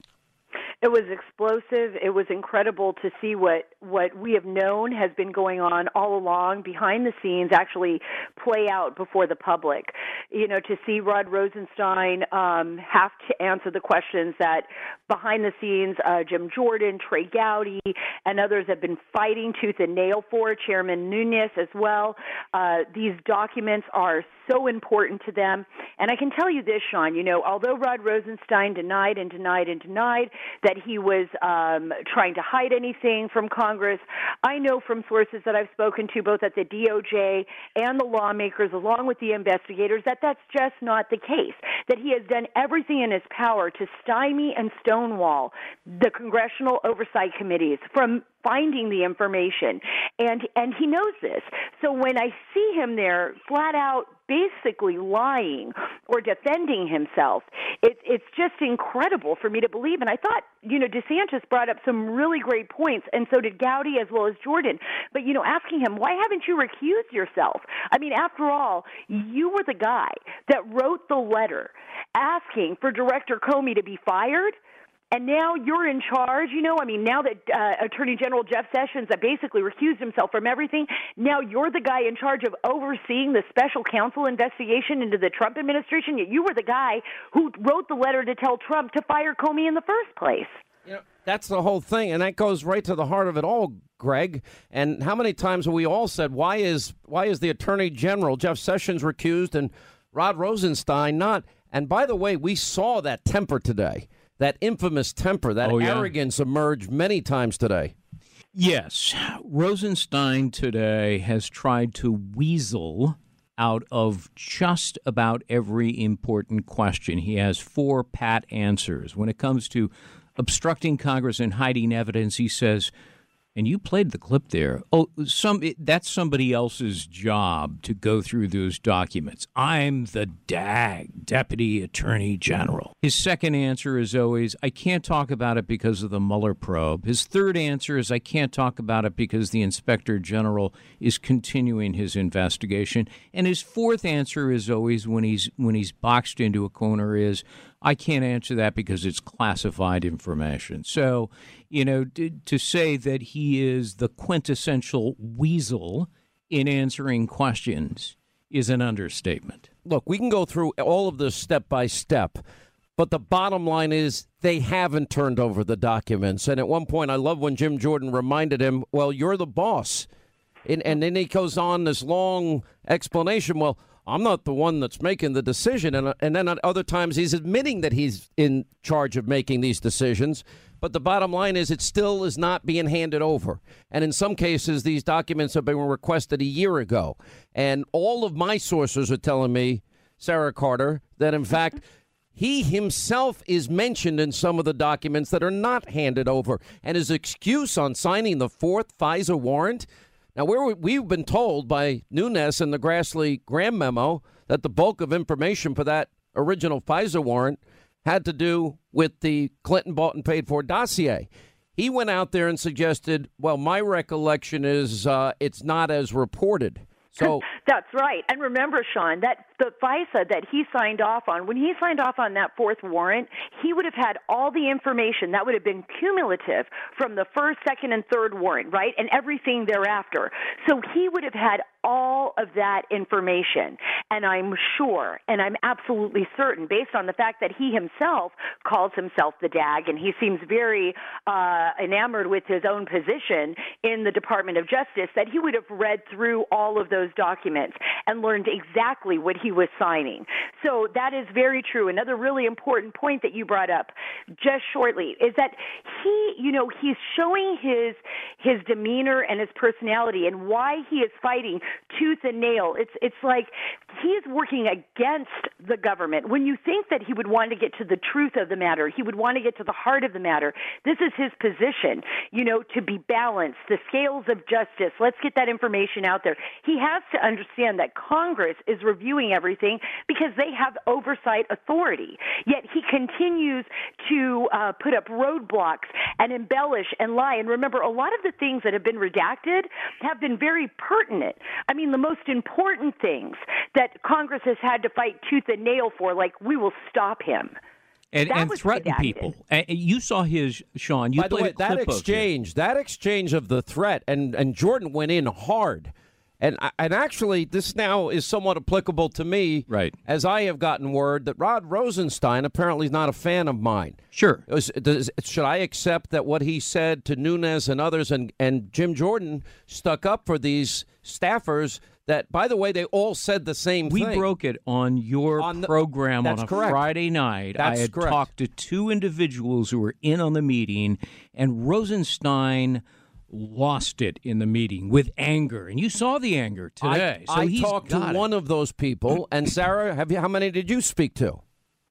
Speaker 24: It was explosive. It was incredible to see what what we have known has been going on all along behind the scenes actually play out before the public. You know, to see Rod Rosenstein um, have to answer the questions that behind the scenes uh, Jim Jordan, Trey Gowdy, and others have been fighting tooth and nail for. Chairman Nunes as well. Uh, these documents are so important to them. And I can tell you this, Sean. You know, although Rod Rosenstein denied and denied and denied that he was um, trying to hide anything from Congress. I know from sources that I've spoken to, both at the DOJ and the lawmakers, along with the investigators, that that's just not the case. That he has done everything in his power to stymie and stonewall the congressional oversight committees from finding the information. And and he knows this. So when i see him there flat out basically lying or defending himself it's it's just incredible for me to believe. And i thought you know desantis brought up some really great points and so did gowdy as well as jordan. But you know asking him why haven't you recused yourself? I mean after all you were the guy that wrote the letter asking for director comey to be fired and now you're in charge. You know, I mean, now that uh, Attorney General Jeff Sessions that basically recused himself from everything, now you're the guy in charge of overseeing the special counsel investigation into the Trump administration. Yet you were the guy who wrote the letter to tell Trump to fire Comey in the first place.
Speaker 4: That's the whole thing, and that goes right to the heart of it all, Gregg. And how many times have we all said, why is why is the Attorney General Jeff Sessions recused and Rod Rosenstein not? And by the way, we saw that temper today, that infamous temper, that
Speaker 25: Oh, yeah.
Speaker 4: arrogance emerge many times today.
Speaker 25: Yes. Rosenstein today has tried to weasel out of just about every important question. He has four pat answers. When it comes to obstructing Congress and hiding evidence, he says, and you played the clip there. Oh, some it, that's somebody else's job to go through those documents. I'm the DAG, Deputy Attorney General. His second answer is always, I can't talk about it because of the Mueller probe. His third answer is, I can't talk about it because the Inspector General is continuing his investigation. And his fourth answer is always, when he's when he's boxed into a corner, is, I can't answer that because it's classified information. So, you know, to, to say that he is the quintessential weasel in answering questions is an understatement.
Speaker 4: Look, we can go through all of this step by step, but the bottom line is they haven't turned over the documents. And at one point, I love when Jim Jordan reminded him, "Well, you're the boss," and, and then he goes on this long explanation. Well. I'm not the one that's making the decision. And, and then at other times he's admitting that he's in charge of making these decisions. But the bottom line is it still is not being handed over. And in some cases, these documents have been requested a year ago. And all of my sources are telling me, Sara Carter, that in fact, he himself is mentioned in some of the documents that are not handed over. And his excuse on signing the fourth FISA warrant. Now, we're, we've been told by Nunes and the Grassley Graham memo that the bulk of information for that original FISA warrant had to do with the Clinton bought and paid for dossier. He went out there and suggested, well, my recollection is uh, it's not as reported. So
Speaker 24: That's right. And remember, Sean, that the FISA that he signed off on, when he signed off on that fourth warrant, he would have had all the information that would have been cumulative from the first, second, and third warrant, right? And everything thereafter. So he would have had all of that information. And I'm sure, and I'm absolutely certain, based on the fact that he himself calls himself the DAG, and he seems very uh, enamored with his own position in the Department of Justice, that he would have read through all of those documents and learned exactly what he was signing. So that is very true. Another really important point that you brought up just shortly is that he, you know, he's showing his his demeanor and his personality and why he is fighting tooth and nail. It's it's like he is working against the government. When you think that he would want to get to the truth of the matter, he would want to get to the heart of the matter. This is his position, you know, to be balanced, the scales of justice. Let's get that information out there. He has to understand that Congress is reviewing everything because they have oversight authority. Yet he continues to uh, put up roadblocks and embellish and lie. And remember, a lot of the things that have been redacted have been very pertinent. I mean, the most important things that Congress has had to fight tooth and nail for, like we will stop him.
Speaker 25: and,
Speaker 24: That
Speaker 25: and
Speaker 24: was
Speaker 25: threaten
Speaker 24: redacted.
Speaker 25: people. And you saw his Sean. You
Speaker 4: By the way, that
Speaker 25: clip of it.
Speaker 4: exchange, that exchange of the threat, and and Jordan went in hard, and and actually, this now is somewhat applicable to me,
Speaker 25: right?
Speaker 4: As I have gotten word that Rod Rosenstein apparently is not a fan of mine.
Speaker 25: Sure.
Speaker 4: Is- does- should I accept that what he said to Nunes and others, and and Jim Jordan stuck up for these staffers? That, by the way, they all said the same
Speaker 25: We
Speaker 4: thing.
Speaker 25: We broke it on your
Speaker 4: On the-
Speaker 25: program on a
Speaker 4: correct.
Speaker 25: Friday night.
Speaker 4: That's
Speaker 25: I had
Speaker 4: correct.
Speaker 25: talked to two individuals who were in on the meeting, and Rosenstein lost it in the meeting with anger. And you saw the anger today.
Speaker 4: I,
Speaker 25: so
Speaker 4: I
Speaker 25: he's
Speaker 4: talked to
Speaker 25: it.
Speaker 4: one of those people, and Sara, have you? How many did you speak to?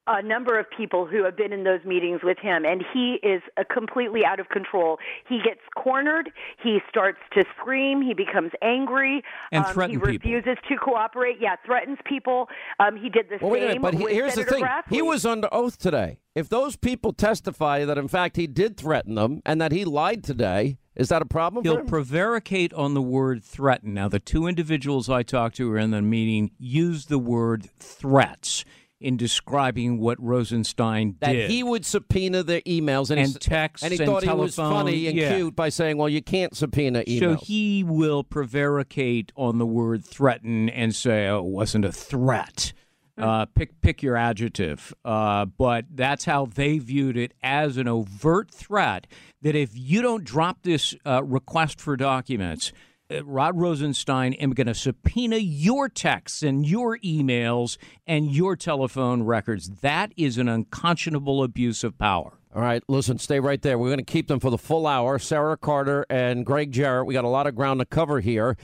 Speaker 24: a number of people who have been in those meetings with him, and he is uh, completely out of control. He gets cornered. He starts to scream. He becomes angry.
Speaker 25: And
Speaker 24: um,
Speaker 25: threaten
Speaker 24: He
Speaker 25: people.
Speaker 24: refuses to cooperate. Yeah, threatens people. Um, he did the
Speaker 4: Well, wait a
Speaker 24: same
Speaker 4: minute, but he-
Speaker 24: with
Speaker 4: here's
Speaker 24: Senator
Speaker 4: the thing:
Speaker 24: Grassley.
Speaker 4: he was under oath today. If those people testify that in fact he did threaten them and that he lied today, is that a problem?
Speaker 25: He'll prevaricate on the word threaten. Now, the two individuals I talked to who were in the meeting used the word threats in describing what Rosenstein did
Speaker 4: that
Speaker 25: did.
Speaker 4: he would subpoena their emails and,
Speaker 25: And texts
Speaker 4: and he
Speaker 25: and
Speaker 4: thought he was funny and
Speaker 25: yeah.
Speaker 4: cute by saying, "Well, you can't subpoena emails."
Speaker 25: So he will prevaricate on the word threaten and say, "Oh, it wasn't a threat." Uh, pick pick your adjective, uh, but that's how they viewed it as an overt threat. That if you don't drop this uh, request for documents, uh, Rod Rosenstein am going to subpoena your texts and your emails and your telephone records. That is an unconscionable abuse of power.
Speaker 4: All right, listen, stay right there. We're going to keep them for the full hour. Sara Carter and Gregg Jarrett. We got a lot of ground to cover here.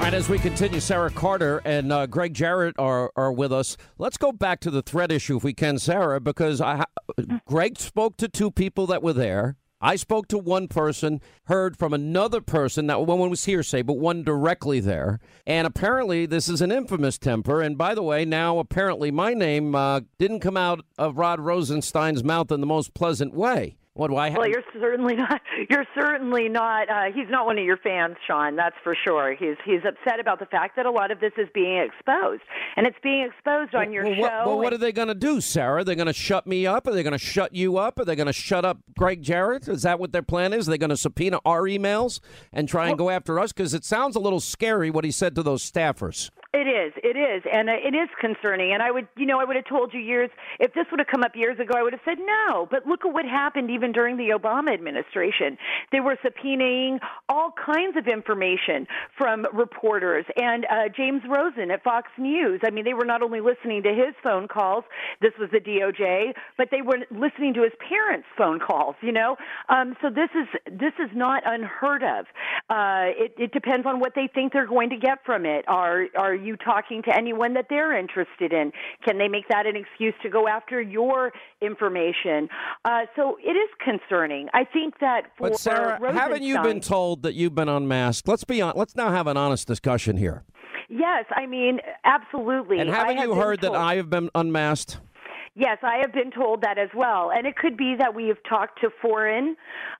Speaker 4: Right, as we continue, Sara Carter and uh, Gregg Jarrett are, are with us. Let's go back to the threat issue if we can, Sara, because I, Gregg spoke to two people that were there. I spoke to one person, heard from another person that one was hearsay, but one directly there. And apparently, this is an infamous temper. And by the way, now apparently my name uh, didn't come out of Rod Rosenstein's mouth in the most pleasant way. What do I have?
Speaker 24: Well, you're certainly not. You're certainly not. Uh, he's not one of your fans, Sean. That's for sure. He's he's upset about the fact that a lot of this is being exposed, and it's being exposed on your
Speaker 4: well,
Speaker 24: show.
Speaker 4: what, well, what are they going to do, Sara? They're going to shut me up? Are they going to shut you up? Are they going to shut up Gregg Jarrett? Is that what their plan is? They're they going to subpoena our emails and try and go after us? Because it sounds a little scary what he said to those staffers.
Speaker 24: It is. It is, and uh, it is concerning. And I would, you know, I would have told you years if this would have come up years ago, I would have said no. But look at what happened even during the Obama administration. They were subpoenaing all kinds of information from reporters and uh, James Rosen at Fox News. I mean, they were not only listening to his phone calls. This was the DOJ, but they were listening to his parents' phone calls. You know, um, so this is this is not unheard of. Uh, it, it depends on what they think they're going to get from it. Are are you talking to anyone that they're interested in? Can they make that an excuse to go after your information? Uh, so it is concerning. I think that for
Speaker 4: But Sara, haven't you been told that you've been unmasked? Let's be on. Let's now have an honest discussion here.
Speaker 24: Yes, I mean absolutely.
Speaker 4: And haven't
Speaker 24: have
Speaker 4: you heard that I have been unmasked?
Speaker 24: Yes, I have been told that as well. And it could be that we have talked to foreign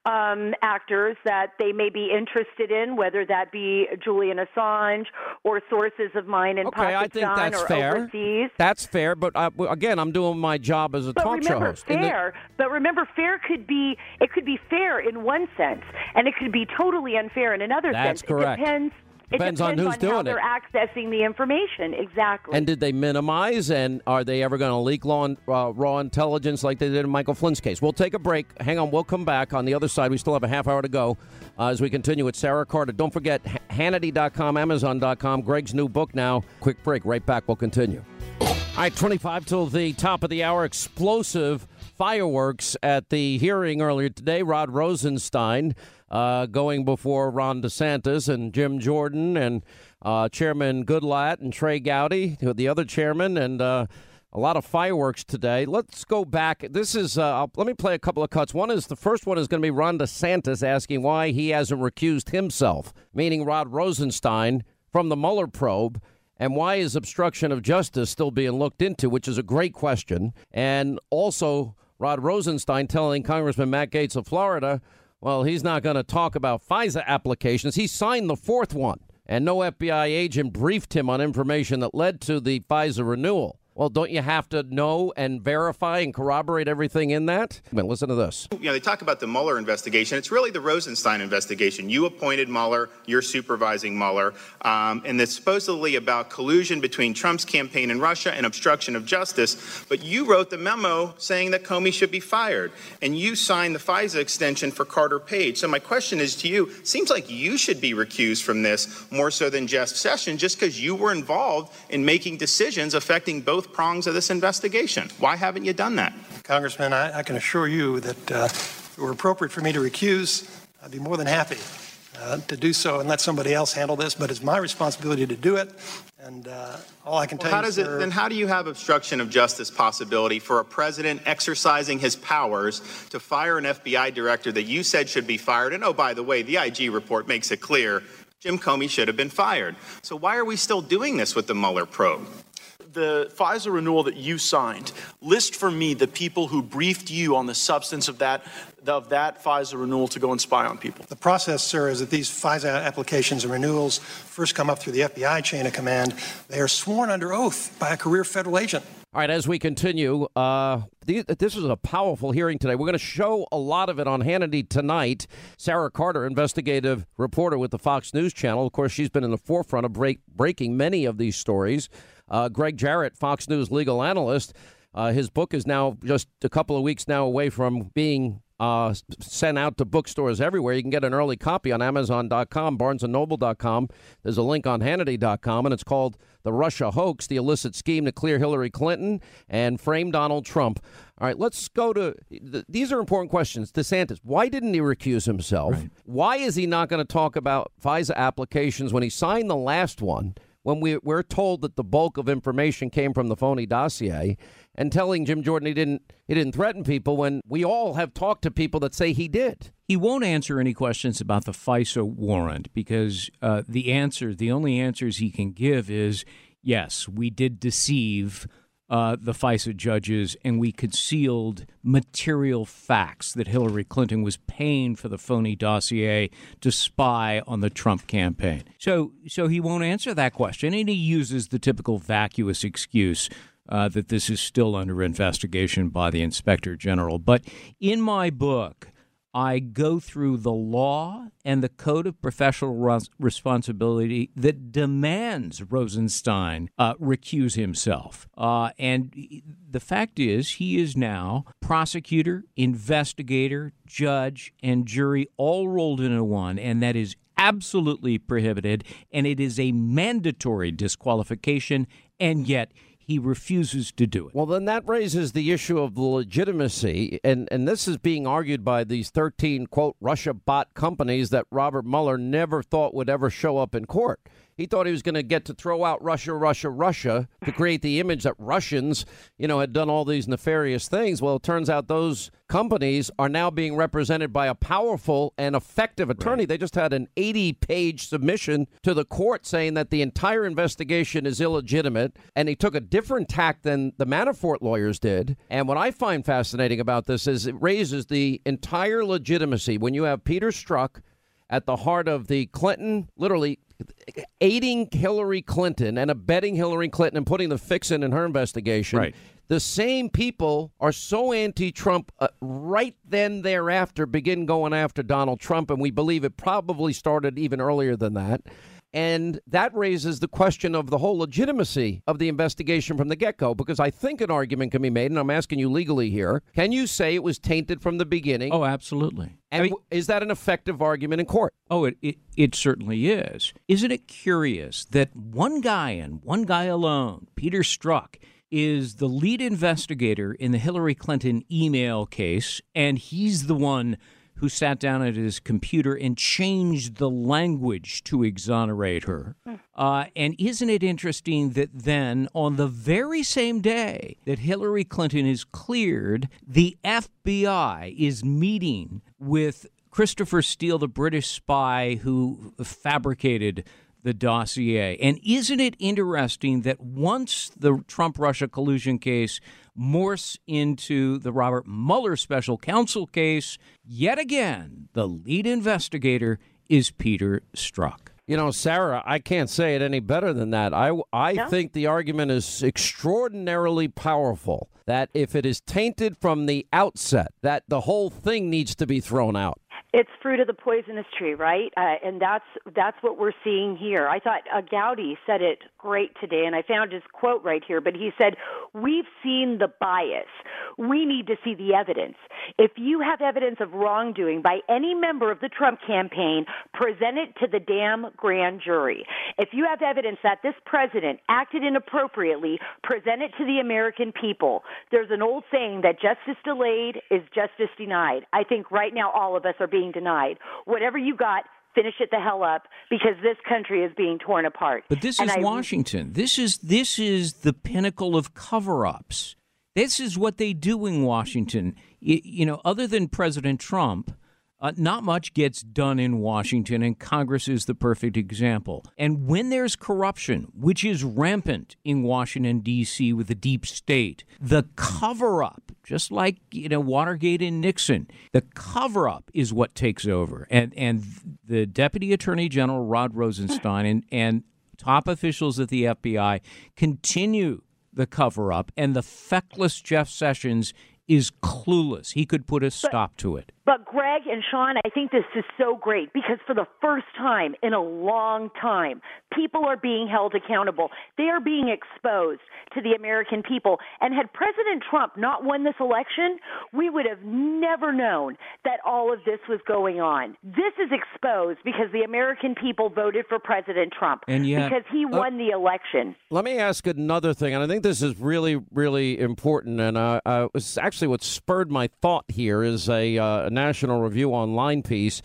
Speaker 24: um, actors that they may be interested in, whether that be Julian Assange or sources of mine in
Speaker 4: Okay, I think
Speaker 24: Pakistan
Speaker 4: that's
Speaker 24: or
Speaker 4: fair.
Speaker 24: overseas.
Speaker 4: That's fair, but uh, again, I'm doing my job as a
Speaker 24: But
Speaker 4: talk show host. In the-
Speaker 24: fair. But remember, fair could be it could be fair in one sense, and it could be totally unfair in another sense.
Speaker 4: That's
Speaker 24: sense.
Speaker 4: correct.
Speaker 24: It depends.
Speaker 4: Depends
Speaker 24: it
Speaker 4: on who's
Speaker 24: how
Speaker 4: doing it.
Speaker 24: they're accessing the information. Exactly.
Speaker 4: And did they minimize? And are they ever going to leak law, uh, raw intelligence like they did in Michael Flynn's case? We'll take a break. Hang on, we'll come back. On the other side, we still have a half hour to go uh, as we continue with Sara Carter. Don't forget Hannity.com, Amazon.com, Gregg's new book now. Quick break. Right back. We'll continue. All right, 25 till the top of the hour. Explosive fireworks at the hearing earlier today. Rod Rosenstein uh, going before Ron DeSantis and Jim Jordan and uh, Chairman Goodlatte and Trey Gowdy, the other chairman, and uh, a lot of fireworks today. Let's go back. This is, uh, let me play a couple of cuts. One is the first one is going to be Ron DeSantis asking why he hasn't recused himself, meaning Rod Rosenstein from the Mueller probe. And why is obstruction of justice still being looked into, which is a great question. And also, Rod Rosenstein telling Congressman Matt Gaetz of Florida, well, he's not going to talk about FISA applications. He signed the fourth one, and no FBI agent briefed him on information that led to the FISA renewal. Well, don't you have to know and verify and corroborate everything in that? I mean, listen to this.
Speaker 26: You know, they talk about the Mueller investigation. It's really the Rosenstein investigation. You appointed Mueller, you're supervising Mueller, um, and it's supposedly about collusion between Trump's campaign in Russia and obstruction of justice. But you wrote the memo saying that Comey should be fired, and you signed the FISA extension for Carter Page. So my question is to you: Seems like you should be recused from this more so than Jeff Sessions, just because you were involved in making decisions affecting both prongs of this investigation. Why haven't you done that?
Speaker 10: Congressman, I, I can assure you that uh, if it were appropriate for me to recuse, I'd be more than happy uh, to do so and let somebody else handle this. But it's my responsibility to do it. And uh, all I can
Speaker 26: Well,
Speaker 10: tell
Speaker 26: how
Speaker 10: you,
Speaker 26: does it, then how do you have obstruction of justice possibility for a president exercising his powers to fire an FBI director that you said should be fired? And oh, by the way, the IG report makes it clear Jim Comey should have been fired. So why are we still doing this with the Mueller probe?
Speaker 27: The FISA renewal that you signed, list for me the people who briefed you on the substance of that of that FISA renewal to go and spy on people.
Speaker 10: the process, sir, is that these FISA applications and renewals first come up through the FBI chain of command. They are sworn under oath by a career federal agent.
Speaker 4: All right, as we continue, uh, th- this is a powerful hearing today. We're going to show a lot of it on Hannity tonight. Sara Carter, investigative reporter with the Fox News Channel. Of course, she's been in the forefront of break- breaking many of these stories. Uh, Gregg Jarrett, Fox News legal analyst. Uh, his book is now just a couple of weeks now away from being uh, sent out to bookstores everywhere. You can get an early copy on Amazon.com, BarnesandNoble.com. There's a link on Hannity.com, and it's called "The Russia Hoax: The Illicit Scheme to Clear Hillary Clinton and Frame Donald Trump." All right, let's go to th- these are important questions. DeSantis, why didn't he recuse himself? Why is he not going to talk about FISA applications when he signed the last one? When we, we're told that the bulk of information came from the phony dossier, and telling Jim Jordan he didn't he didn't threaten people when we all have talked to people that say he did.
Speaker 25: He won't answer any questions about the FISA warrant because uh, the answer, the only answers he can give is yes, we did deceive uh, the FISA judges and we concealed material facts that Hillary Clinton was paying for the phony dossier to spy on the Trump campaign. So, so he won't answer that question, and he uses the typical vacuous excuse uh, that this is still under investigation by the inspector general. But in my book, I go through the law and the code of professional res- responsibility that demands Rosenstein uh, recuse himself. Uh, and the fact is, he is now prosecutor, investigator, judge, and jury all rolled into one, and that is absolutely prohibited, and it is a mandatory disqualification, and yet he refuses to do it.
Speaker 4: Well, then that raises the issue of the legitimacy, and, and this is being argued by these 13, quote, Russia bot companies that Robert Mueller never thought would ever show up in court. He thought he was going to get to throw out Russia, Russia, Russia to create the image that Russians, you know, had done all these nefarious things. Well, it turns out those companies are now being represented by a powerful and effective attorney. Right. They just had an 80 page submission to the court saying that the entire investigation is illegitimate. And he took a different tack than the Manafort lawyers did. And what I find fascinating about this is it raises the entire legitimacy when you have Peter Strzok at the heart of the Clinton, literally aiding Hillary Clinton and abetting Hillary Clinton and putting the fix in in her investigation.
Speaker 25: Right.
Speaker 4: The same people are so anti-Trump. Uh, right then, thereafter, begin going after Donald Trump, and we believe it probably started even earlier than that. And that raises the question of the whole legitimacy of the investigation from the get go, because I think an argument can be made, and I'm asking you legally here. Can you say it was tainted from the beginning?
Speaker 25: Oh, absolutely.
Speaker 4: And I mean, is that an effective argument in court?
Speaker 25: Oh, it, it, it certainly is. Isn't it curious that one guy and one guy alone, Peter Strzok, is the lead investigator in the Hillary Clinton email case, and he's the one who sat down at his computer and changed the language to exonerate her. Hmm. Uh, and isn't it interesting that then, on the very same day that Hillary Clinton is cleared, the FBI is meeting with Christopher Steele, the British spy who fabricated the dossier. And isn't it interesting that once the Trump Russia collusion case morphs into the Robert Mueller special counsel case, yet again, the lead investigator is Peter Strzok.
Speaker 4: You know, Sara, I can't say it any better than that. I, I no? think the argument is extraordinarily powerful that if it is tainted from the outset, that the whole thing needs to be thrown out.
Speaker 24: It's fruit of the poisonous tree, right? Uh, and that's that's what we're seeing here. I thought uh, Gowdy said it great today, and I found his quote right here. But he said, "We've seen the bias. We need to see the evidence. If you have evidence of wrongdoing by any member of the Trump campaign, present it to the damn grand jury. If you have evidence that this president acted inappropriately, present it to the American people. There's an old saying that justice delayed is justice denied. I think right now all of us are being being denied. Whatever you got, finish it the hell up because this country is being torn apart.
Speaker 25: But this and is I, Washington. This is this is the pinnacle of cover-ups. This is what they do in Washington. You, you know, other than President Trump, uh, not much gets done in Washington, and Congress is the perfect example. And when there's corruption, which is rampant in Washington, D.C., with the deep state, the cover up, just like you know Watergate and Nixon, the cover up is what takes over. And and the Deputy Attorney General Rod Rosenstein and, and top officials at the FBI continue the cover up, and the feckless Jeff Sessions is clueless. He could put a stop to it.
Speaker 24: But Gregg and Sean, I think this is so great because for the first time in a long time, people are being held accountable. They are being exposed to the American people. And had President Trump not won this election, we would have never known that all of this was going on. This is exposed because the American people voted for President Trump
Speaker 25: and yet,
Speaker 24: because he uh, won the election.
Speaker 4: Let me ask another thing, and I think this is really, really important. And uh, uh, it's actually what spurred my thought here is a, uh, a National Review Online piece.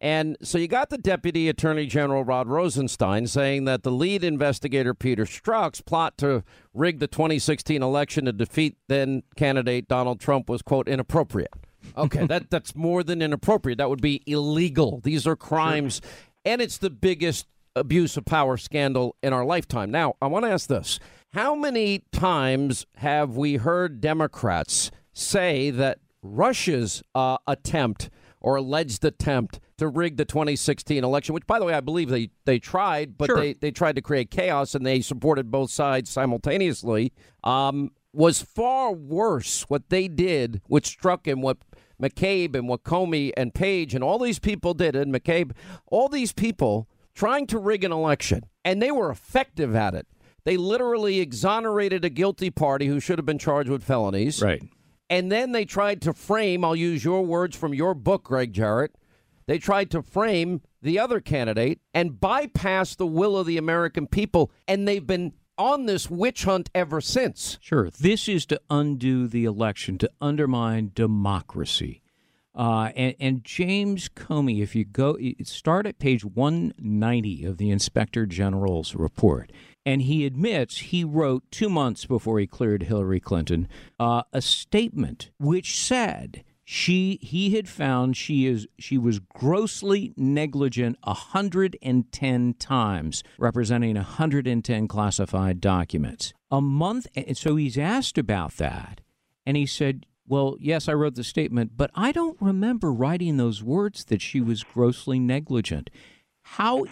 Speaker 4: And so you got the Deputy Attorney General Rod Rosenstein saying that the lead investigator Peter Strzok's plot to rig the 2016 election to defeat then candidate Donald Trump was quote inappropriate. Okay, that that's more than inappropriate. That would be illegal. These are crimes, sure. and it's the biggest abuse of power scandal in our lifetime. Now, I want to ask this: How many times have we heard Democrats say that Russia's uh, attempt or alleged attempt to rig the 2016 election, which, by the way, I believe they, they tried, but
Speaker 25: sure.
Speaker 4: they, they tried to create chaos and they supported both sides simultaneously, um, was far worse what they did, which struck him what McCabe and what Comey and Page and all these people did, and McCabe, all these people trying to rig an election, and they were effective at it. They literally exonerated a guilty party who should have been charged with felonies.
Speaker 25: Right.
Speaker 4: And then they tried to frame, I'll use your words from your book, Gregg Jarrett. They tried to frame the other candidate and bypass the will of the American people. And they've been on this witch hunt ever since.
Speaker 25: Sure. This is to undo the election, to undermine democracy. Uh, and, and James Comey, if you go start at page 190 of the Inspector General's report, and he admits he wrote two months before he cleared Hillary Clinton uh, a statement which said she he had found she is she was grossly negligent 110 times representing 110 classified documents. A month and so he's asked about that and he said well yes i wrote the statement but i don't remember writing those words that she was grossly negligent how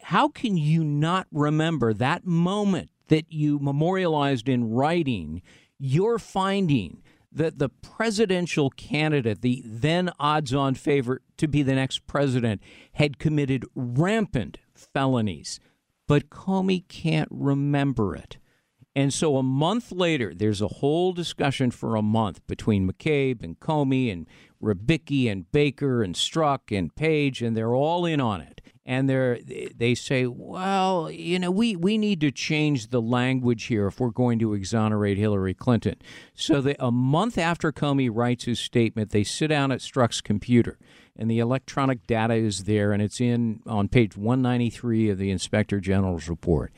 Speaker 25: how can you not remember that moment that you memorialized in writing your finding that the presidential candidate, the then odds on favorite to be the next president, had committed rampant felonies. But Comey can't remember it. And so a month later, there's a whole discussion for a month between McCabe and Comey and Rybicki and Baker and Strzok and Page, and they're all in on it and they they say, well, you know, we, we need to change the language here if we're going to exonerate Hillary Clinton. So a month after Comey writes his statement, they sit down at Strzok's computer, and the electronic data is there, and it's in on page 193 of the Inspector General's report.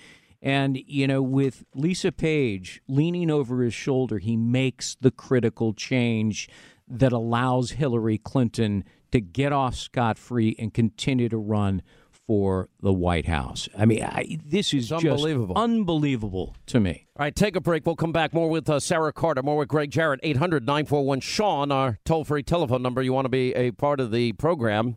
Speaker 25: And, you know, with Lisa Page leaning over his shoulder, he makes the critical change that allows Hillary Clinton to get off scot free and continue to run for the White House. I mean, I, this is
Speaker 4: unbelievable.
Speaker 25: unbelievable to me.
Speaker 4: All right, take a break. We'll come back more with uh, Sara Carter, more with Gregg Jarrett. 800 941 Sean, our toll free telephone number. You want to be a part of the program.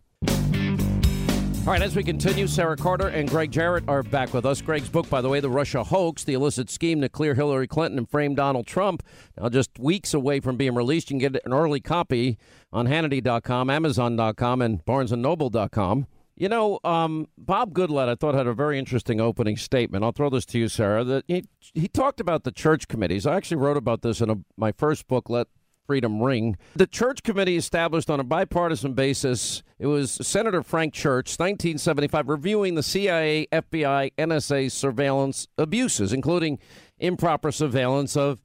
Speaker 4: All right, as we continue, Sara Carter and Gregg Jarrett are back with us. Gregg's book, by the way, The Russia Hoax, the illicit scheme to clear Hillary Clinton and frame Donald Trump, now just weeks away from being released. You can get an early copy on Hannity.com, Amazon.com, and BarnesandNoble.com. You know, um, Bob Goodlatte, I thought had a very interesting opening statement. I'll throw this to you, Sara. That he, he talked about the church committees. I actually wrote about this in a, my first book, Let Freedom Ring. The church committee established on a bipartisan basis. It was Senator Frank Church, 1975, reviewing the CIA, FBI, NSA surveillance abuses, including improper surveillance of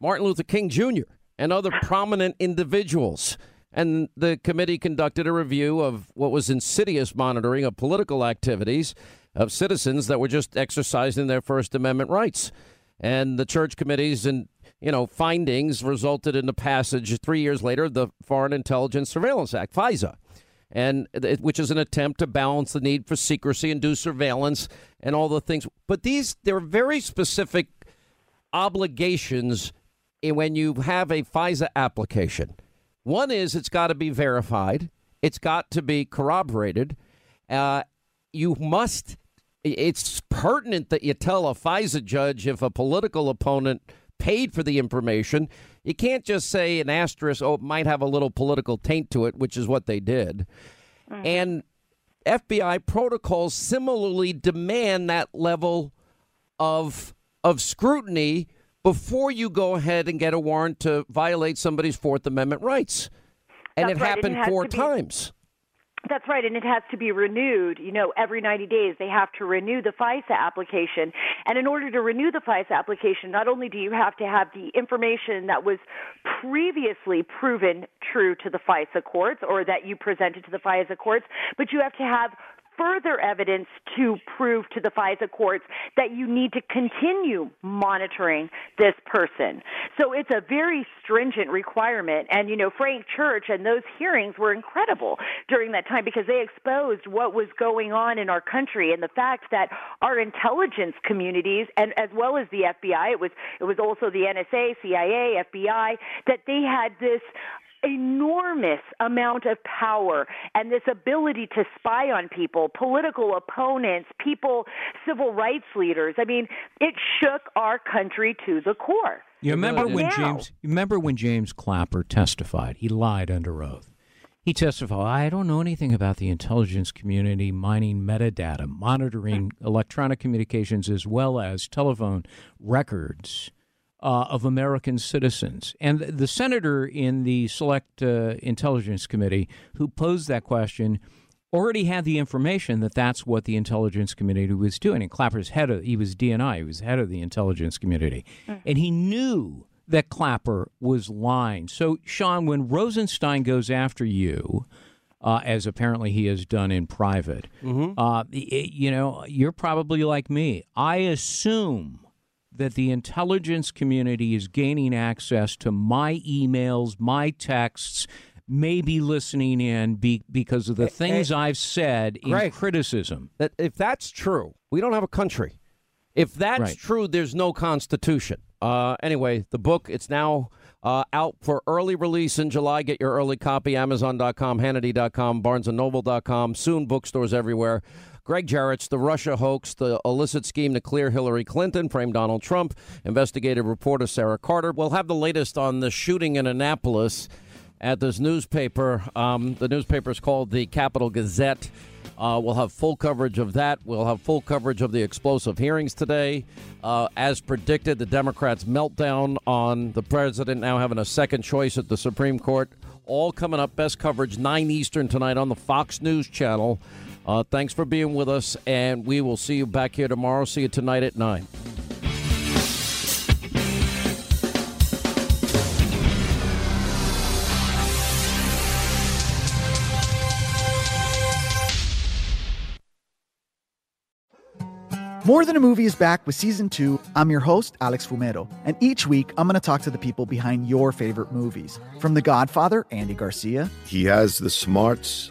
Speaker 4: Martin Luther King Jr. and other prominent individuals. And the committee conducted a review of what was insidious monitoring of political activities of citizens that were just exercising their First Amendment rights. And the church committees and you know findings resulted in the passage three years later of the Foreign Intelligence Surveillance Act, FISA, and which is an attempt to balance the need for secrecy and do surveillance and all the things. But these there are very specific obligations when you have a FISA application. One is it's got to be verified. It's got to be corroborated. Uh, you must. It's pertinent that you tell a FISA judge if a political opponent paid for the information. You can't just say an asterisk. Oh, it might have a little political taint to it, which is what they did. Mm-hmm. And FBI protocols similarly demand that level of of scrutiny before you go ahead and get a warrant to violate somebody's Fourth Amendment rights. And
Speaker 24: That's
Speaker 4: it
Speaker 24: right,
Speaker 4: happened
Speaker 24: it
Speaker 4: four
Speaker 24: be-
Speaker 4: times.
Speaker 24: That's right, and it has to be renewed. You know, every 90 days they have to renew the FISA application. And in order to renew the FISA application, not only do you have to have the information that was previously proven true to the FISA courts or that you presented to the FISA courts, but you have to have further evidence to prove to the FISA courts that you need to continue monitoring this person. So it's a very stringent requirement. And, you know, Frank Church and those hearings were incredible during that time because they exposed what was going on in our country and the fact that our intelligence communities and as well as the FBI, it was it was also the NSA, CIA, FBI, that they had this enormous amount of power and this ability to spy on people, political opponents, people, civil rights leaders. I mean, it shook our country to the core.
Speaker 25: You remember when
Speaker 24: Yeah.
Speaker 25: James? You remember when James Clapper testified? He lied under oath. He testified, "I don't know anything about the intelligence community mining metadata, monitoring hmm. electronic communications as well as telephone records uh, of American citizens." And the senator in the Select uh, Intelligence Committee who posed that question already had the information that that's what the intelligence community was doing. And Clapper's head of he was DNI, he was head of the intelligence community, and he knew that Clapper was lying. So, Sean, when Rosenstein goes after you, uh, as apparently he has done in private, uh, y- you know, you're probably like me. I assume that the intelligence community is gaining access to my emails, my texts, maybe listening in be, because of the things I've said in criticism.
Speaker 4: That if that's true, we don't have a country. If that's
Speaker 25: Right.
Speaker 4: true, there's no constitution. Uh, anyway, the book it's now uh, out for early release in July. Get your early copy: Amazon.com, Hannity.com, BarnesandNoble.com. Soon, bookstores everywhere. Gregg Jarrett's The Russia Hoax, the illicit scheme to clear Hillary Clinton, frame Donald Trump, investigative reporter Sara Carter. We'll have the latest on the shooting in Annapolis at this newspaper. Um, the newspaper is called the Capital Gazette. Uh, we'll have full coverage of that. We'll have full coverage of the explosive hearings today. Uh, as predicted, the Democrats' meltdown on the president now having a second choice at the Supreme Court. All coming up. Best coverage, 9 Eastern tonight on the Fox News channel. Uh, thanks for being with us, and we will see you back here tomorrow. See you tonight at 9.
Speaker 28: More Than a Movie is back with season two. I'm your host, Alex Fumero, and each week I'm going to talk to the people behind your favorite movies. From The Godfather, Andy Garcia,
Speaker 29: He has the smarts